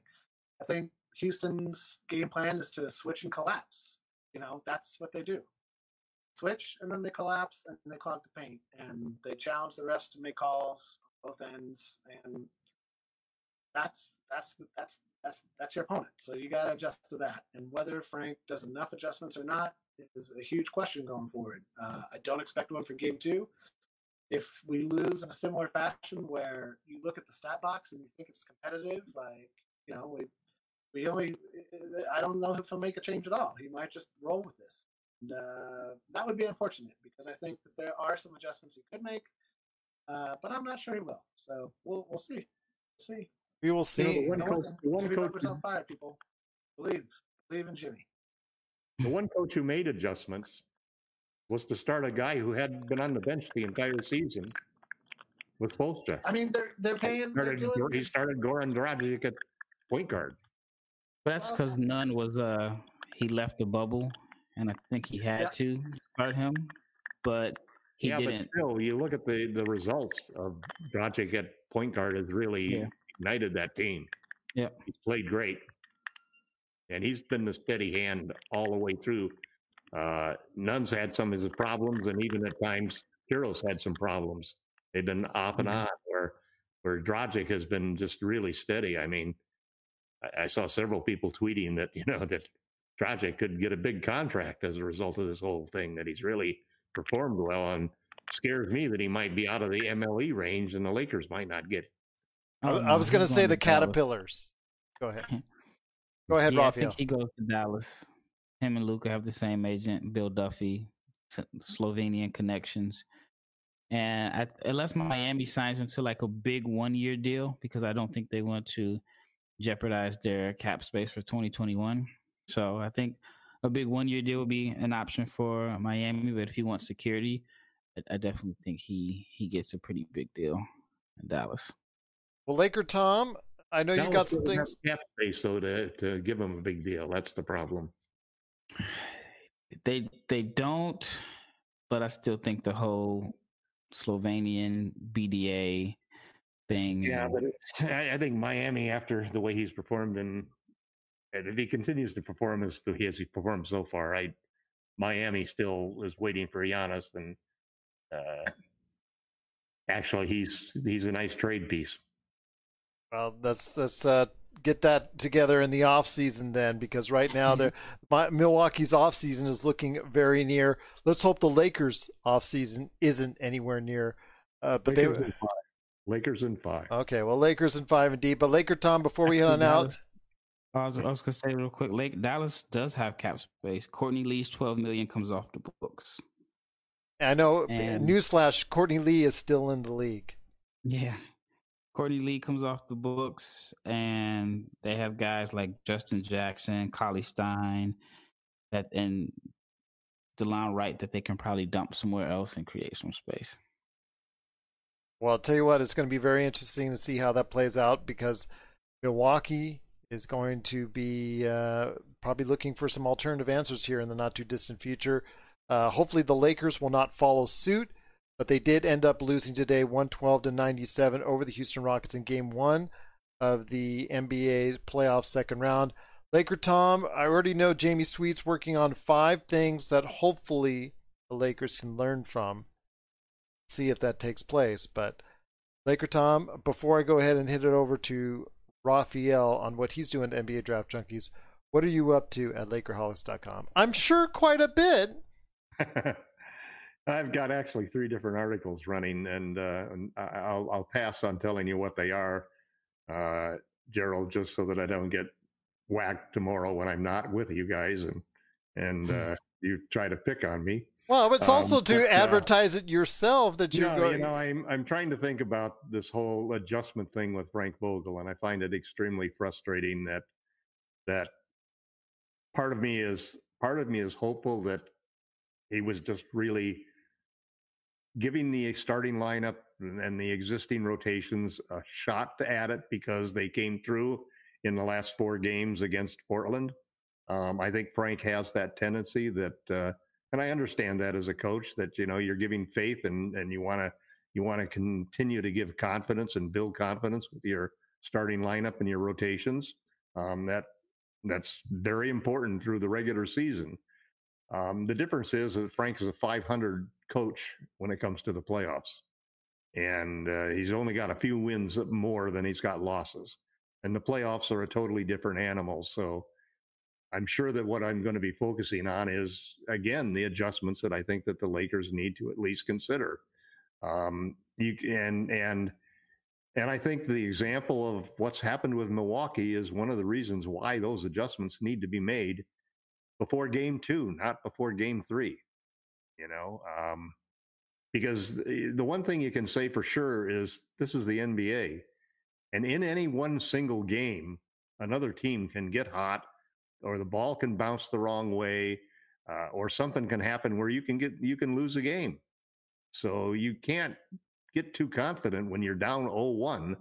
I think Houston's game plan is to switch and collapse. You know, that's what they do. Switch and then they collapse and they clog the paint and they challenge the rest to make calls both ends and that's that's that's that's that's your opponent. So you got to adjust to that. And whether Frank does enough adjustments or not is a huge question going forward. Uh, I don't expect one for game two. If we lose in a similar fashion, where you look at the stat box and you think it's competitive, like you know, we we only I don't know if he'll make a change at all. He might just roll with this. And, uh, that would be unfortunate because I think that there are some adjustments he could make, uh, but I'm not sure he will. So we'll we'll see. See. We will see. You know, the one coach, the one coach, on fire, people. Believe, believe in Jimmy. the one coach who made adjustments was to start a guy who hadn't been on the bench the entire season with Spoelstra. I mean, they're they're paying. They're Started, doing, he started Goran Dragic at point guard. But that's because none was uh he left the bubble, and I think he had Yeah. to start him, but he yeah, didn't. but still, you look at the the results of Dragic at point guard is really Yeah. Ignited that team. Yeah. he's played great, and he's been the steady hand all the way through. Uh, Nunn's had some of his problems, and even at times, Herro's had some problems. They've been off and Mhm. on. Where where Dragic has been just really steady. I mean, I, I saw several people tweeting that you know that Dragic could get a big contract as a result of this whole thing. That he's really performed well, and scares me that he might be out of the MLE range, and the Lakers might not get. I, Oh, I was going to say the to Dallas. Caterpillars. Go ahead. Go ahead, yeah, I think he goes to Dallas. Him and Luka have the same agent, Bill Duffy, Slovenian connections. And I, unless Miami signs him to like a big one year deal, because I don't think they want to jeopardize their cap space for 2021. So I think a big one year deal would be an option for Miami. But if he wants security, I, I definitely think he he gets a pretty big deal in Dallas. Well, Laker Tom, I know you Dallas got some doesn't have things. cap space though to to give him a big deal. That's the problem. They they don't, but I still think the whole Slovenian BDA thing. Yeah, but it's, I, I think Miami, after the way he's performed, and, and if he continues to perform as he has he performed so far, I Miami still is waiting for Giannis, and uh, actually, he's he's a nice trade piece. Well, let's let's uh, get that together in the off season then, because right now they're my, Milwaukee's off season is looking very near. Let's hope the Lakers off season isn't anywhere near. Uh, but Lakers they in five. Lakers in five. okay. Well, Lakers in five indeed. But Laker Tom, before we head on Actually, out, I was, I was gonna say real quick, Lake Dallas does have cap space. Courtney Lee's twelve million comes off the books. I know. And- Newsflash: Courtney Lee is still in the league. Yeah. Courtney Lee comes off the books, and they have guys like Justin Jackson, Cauley-Stein, that and Delon Wright that they can probably dump somewhere else and create some space. Well, I'll tell you what, it's going to be very interesting to see how that plays out because Milwaukee is going to be uh, probably looking for some alternative answers here in the not too distant future. Uh, hopefully, the Lakers will not follow suit, but they did end up losing today 112 to 97 over the Houston Rockets in game one of the NBA playoff second round. Laker Tom, I already know Jamie Sweet's working on five things that hopefully the Lakers can learn from see if that takes place. But Laker Tom, before I go ahead and hit it over to Raphael on what he's doing at NBA Draft Junkies, what are you up to at LakerHolics.com? I'm sure quite a bit. I've got actually three different articles running, and, uh, and I'll I'll pass on telling you what they are, uh, Gerald, just so that I don't get whacked tomorrow when I'm not with you guys, and and uh, you try to pick on me. Well, it's Um, also to but, uh, advertise it yourself that you're No, going. you know, I'm I'm trying to think about this whole adjustment thing with Frank Vogel, and I find it extremely frustrating that that part of me is part of me is hopeful that he was just really giving the starting lineup and the existing rotations a shot at it because they came through in the last four games against Portland. Um, I think Frank has that tendency that, uh, and I understand that as a coach that you know you're giving faith and and you want to you want to continue to give confidence and build confidence with your starting lineup and your rotations. Um, that that's very important through the regular season. Um, the difference is that Frank is a 500 coach when it comes to the playoffs, and uh, he's only got a few wins more than he's got losses. And the playoffs are a totally different animal. So I'm sure that what I'm going to be focusing on is again the adjustments that I think that the Lakers need to at least consider. Um, you and and and I think the example of what's happened with Milwaukee is one of the reasons why those adjustments need to be made before game two, not before game three. You know, um, because the, the one thing you can say for sure is this is the NBA, and in any one single game, another team can get hot, or the ball can bounce the wrong way, uh, or something can happen where you can get you can lose a game. So you can't get too confident when you're down 0-1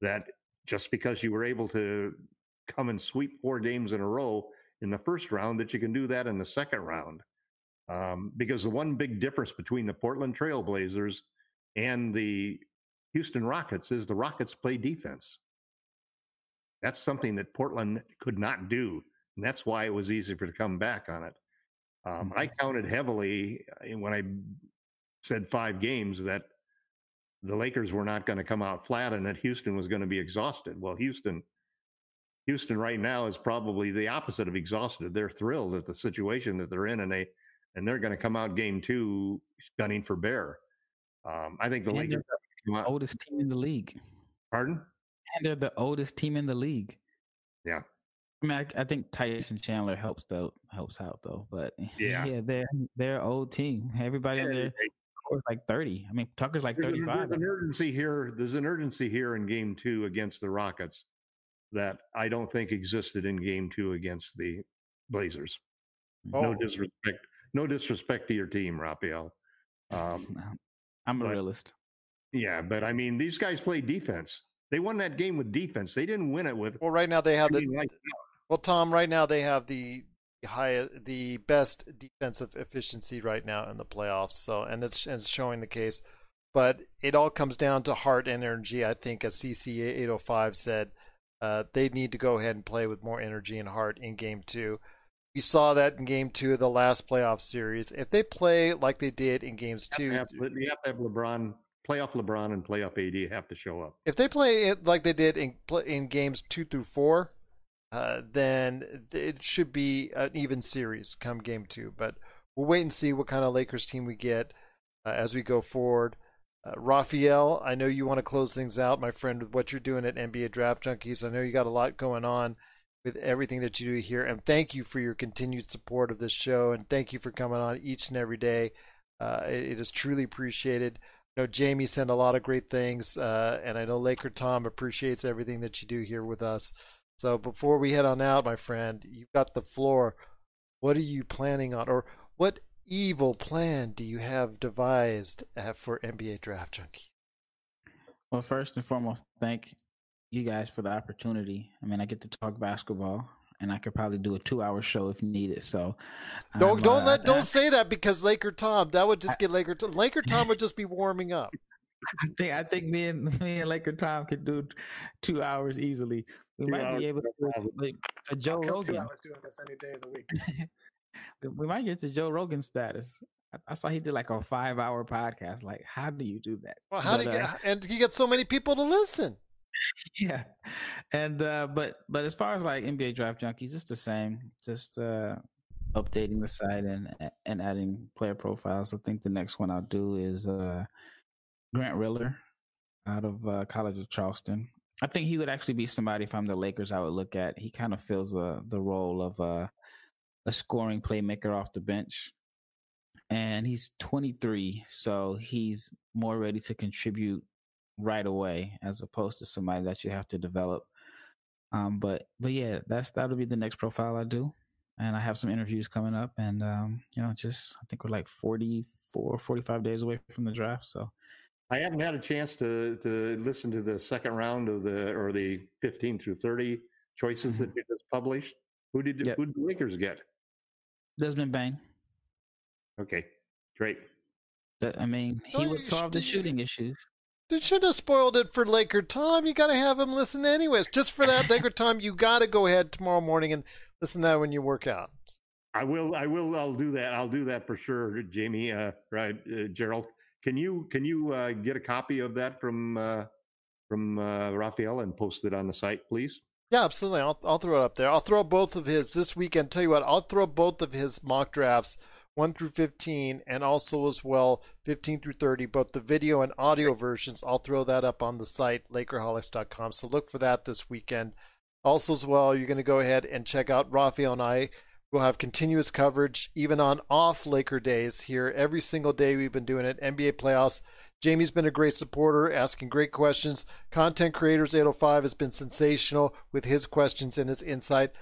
that just because you were able to come and sweep four games in a row in the first round that you can do that in the second round. Um, because the one big difference between the Portland Trailblazers and the Houston Rockets is the Rockets play defense. That's something that Portland could not do. And that's why it was easy easier to come back on it. Um, I counted heavily uh, when I said five games that the Lakers were not going to come out flat and that Houston was going to be exhausted. Well, Houston, Houston right now is probably the opposite of exhausted. They're thrilled at the situation that they're in, and they and they're going to come out game two gunning for bear. Um, I think the And Lakers the oldest team in the league. Pardon? And they're the oldest team in the league. Yeah. I mean, I, I think Tyson Chandler helps though helps out though, but Yeah. yeah, they're they're an old team. Everybody on their core is like thirty. I mean, Tucker's like thirty five. thirty an, five. there's an urgency here. There's an urgency here in game two against the Rockets that I don't think existed in game two against the Blazers. No Oh. disrespect. No disrespect to your team, Raphael. Um, I'm a but- realist. yeah, but I mean, these guys play defense. They won that game with defense. They didn't win it with. Well, right now they have the shooting Well, Tom, right now they have the high, the best defensive efficiency right now in the playoffs. So, and it's, and it's showing the case. But it all comes down to heart and energy. I think, as CCA 805 said, uh, they need to go ahead and play with more energy and heart in Game Two. We saw that in Game Two of the last playoff series. If they play like they did in Games You Two, have, to have, you have to have LeBron, playoff LeBron and playoff AD have to show up. if they play it like they did in in games two through four, uh, then it should be an even series come game two. But we'll wait and see what kind of Lakers team we get uh, as we go forward. Uh, Raphael, I know you want to close things out, my friend, with what you're doing at NBA Draft Junkies. I know you got a lot going on with everything that you do here, and thank you for your continued support of this show, and thank you for coming on each and every day. Uh, it, it is truly appreciated. I know Jamie sent a lot of great things, uh, and I know Laker Tom appreciates everything that you do here with us. So before we head on out, my friend, you've got the floor. What are you planning on, or what evil plan do you have devised uh, for NBA Draft Junkie? Well, first and foremost, thank you guys for the opportunity. I mean, I get to talk basketball, and I could probably do a two-hour show if needed. So, Don't I'm, don't uh, let don't say that because Laker Tom that would just get Laker Tom. Laker Tom would just be warming up. I think I think me and me and Laker Tom could do two hours easily. We Two might hours, be able to do problem. like a Joe Kill two Rogan. hours doing this any day of the week. we- we might get to Joe Rogan status. I, I saw he did like a five-hour podcast. Like, how do you do that? Well, how But, do you uh, and you get so many people to listen? yeah and uh but but as far as like nba draft junkies it's the same just uh updating the site and and adding player profiles. I think the next one I'll do is uh, Grant Riller out of uh, College of Charleston. I think he would actually be somebody if I'm the Lakers I would look at. He kind of fills uh, the role of uh, a scoring playmaker off the bench. And he's 23, so he's more ready to contribute right away as opposed to somebody that you have to develop. Um, but but yeah, that's that'll be the next profile I do. And I have some interviews coming up and um, you know, just I think we're like 44, 45 days away from the draft. So I haven't had a chance to to listen to the second round of the or the 15 through 30 choices that you just published. Who did Yep. who did the Lakers get? Desmond Bane. Okay, great. That I mean, he would solve the shooting issues. They should have spoiled it for Laker Tom. You got to have him listen anyways. Just for that, Laker Tom, you got to go ahead tomorrow morning and listen to that when you work out. I will. I will. I'll do that. I'll do that for sure, Jamie. Uh, right, uh, Gerald. Can you can you uh, get a copy of that from uh, from uh, Raphael and post it on the site, please? Yeah, absolutely. I'll I'll throw it up there. I'll throw both of his this weekend. Tell you what, I'll throw both of his mock drafts, one through fifteen, and also as well fifteen through thirty, both the video and audio versions. I'll throw that up on the site Lakerholics.com. So look for that this weekend. Also as well, you're going to go ahead and check out Raphael and I. We'll have continuous coverage even on off Laker days here. Every single day we've been doing it. NBA playoffs. Jamie's been a great supporter, asking great questions. Content Creators 805 has been sensational with his questions and his insight.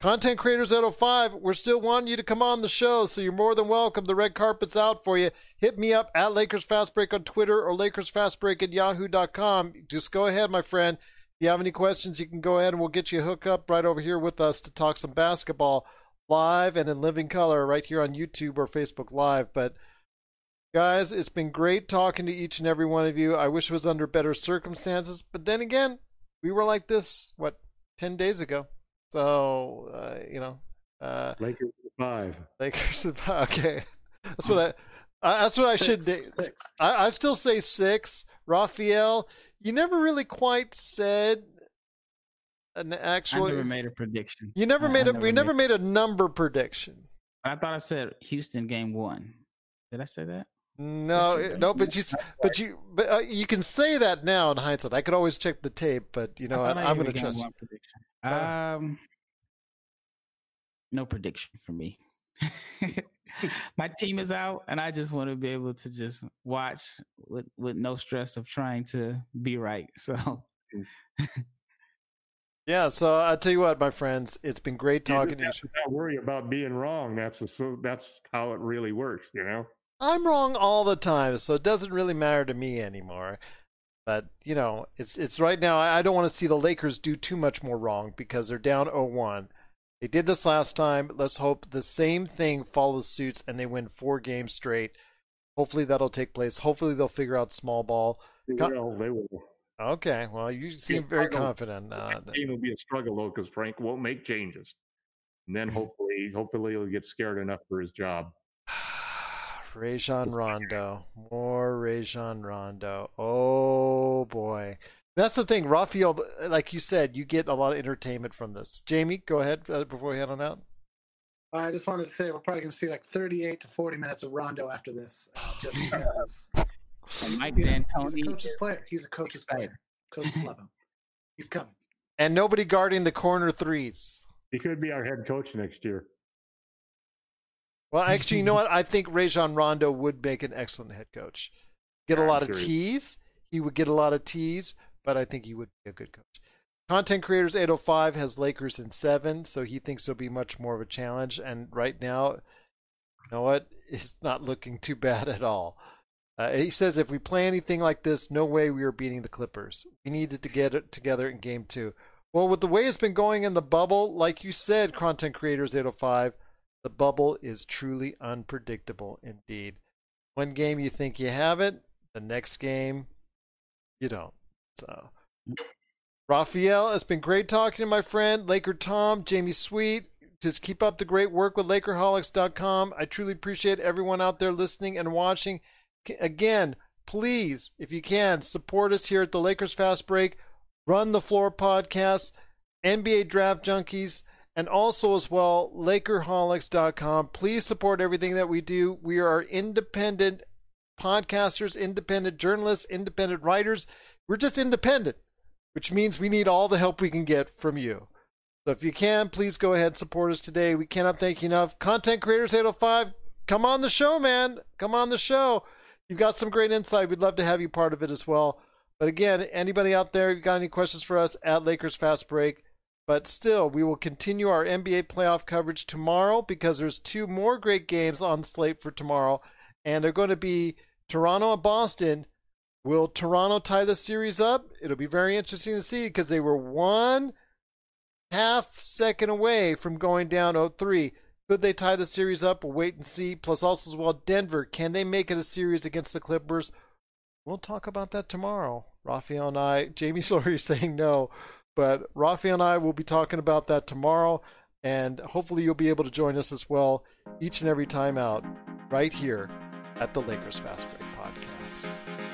Content Creators 805, we're still wanting you to come on the show, so you're more than welcome. The red carpet's out for you. Hit me up at Lakers Fast Break on Twitter or Lakers Fast Break at yahoo.com. Just go ahead, my friend. If you have any questions, you can go ahead and we'll get you hooked up right over here with us to talk some basketball live and in living color right here on YouTube or Facebook Live. But guys, it's been great talking to each and every one of you. I wish it was under better circumstances, but then again, we were like this what ten days ago. So uh, you know, uh, Lakers five. Lakers. five. Okay, that's what I. Uh, that's what I should. Six, do. six. I, I still say six. Raphael, you never really quite said an actual. I never made a prediction. you never I- made I a. we never made a number prediction. I thought I said Houston game one. Did I say that? No, That's it- no, but you, but you, but uh, you can say that now in hindsight. I could always check the tape, but you know, I I thought I I'm going to trust. one prediction. Uh, Um, no prediction for me. My team is out, and I just want to be able to just watch with with no stress of trying to be right. So Yeah, so I tell you what, my friends, it's been great You talking just to you. not worry about being wrong. That's a, that's how it really works, you know. I'm wrong all the time, so it doesn't really matter to me anymore. But you know, it's it's right now. I don't want to see the Lakers do too much more wrong because they're down 0-1. They did this last time. Let's hope the same thing follows suits and they win four games straight. Hopefully that'll take place. Hopefully they'll figure out small ball. They will. They will. Okay, well you seem Yeah, very confident. Uh, The game will be a struggle though, because Frank won't make changes, and then hopefully, hopefully, he'll get scared enough for his job. Rajon Rondo. More Rajon Rondo. Oh boy. That's the thing, Raphael. Like you said, you get a lot of entertainment from this. Jamie, go ahead uh, before we head on out. I just wanted to say we're probably going to see like 38 to 40 minutes of Rondo after this, uh, just because and Mike you know, he's a coach's player. He's a coach's player. Coaches love him. He's coming. And nobody guarding the corner threes. He could be our head coach next year. Well, actually, you know what? I think Rajon Rondo would make an excellent head coach. Get a lot of tees. he- would get a lot of tees, but I think he would be a good coach. Content Creators 805 has Lakers in seven, so he thinks it'll be much more of a challenge. And right now, you know what? It's not looking too bad at all. Uh, he says if we play anything like this, no way we are beating the Clippers. We needed to get it together in game two. Well, with the way it's been going in the bubble, like you said, Content Creators 805, the bubble is truly unpredictable indeed. One game you think you have it, the next game you don't. So, Raphael, it's been great talking to my friend Laker Tom, Jamie Sweet. Just keep up the great work with Lakerholics.com. I truly appreciate everyone out there listening and watching. Again, please, if you can, support us here at the Lakers Fast Break, Run the Floor podcast, NBA Draft Junkies, and also as well lakerholics.com please support everything that we do. We are independent podcasters independent journalists independent writers. We're just independent which means we need all the help we can get from you. So if you can please go ahead and support us today. We cannot thank you enough. Content creators 805 come on the show man. Come on the show. You've got some great insight. We'd love to have you part of it as well. But again anybody out there you've got any questions for us at lakers fast break but still, we will continue our NBA playoff coverage tomorrow because there's two more great games on slate for tomorrow, and they're going to be Toronto and Boston. Will Toronto tie the series up? It'll be very interesting to see because they were one half second away from going down 0-3. Could they tie the series up? We'll wait and see. Plus, also as well, Denver. Can they make it a series against the Clippers? We'll talk about that tomorrow. Raphael and I, Jamie Sawyer saying no. But Rafi and I will be talking about that tomorrow, and hopefully you'll be able to join us as well each and every time out right here at the Lakers Fast Break Podcast.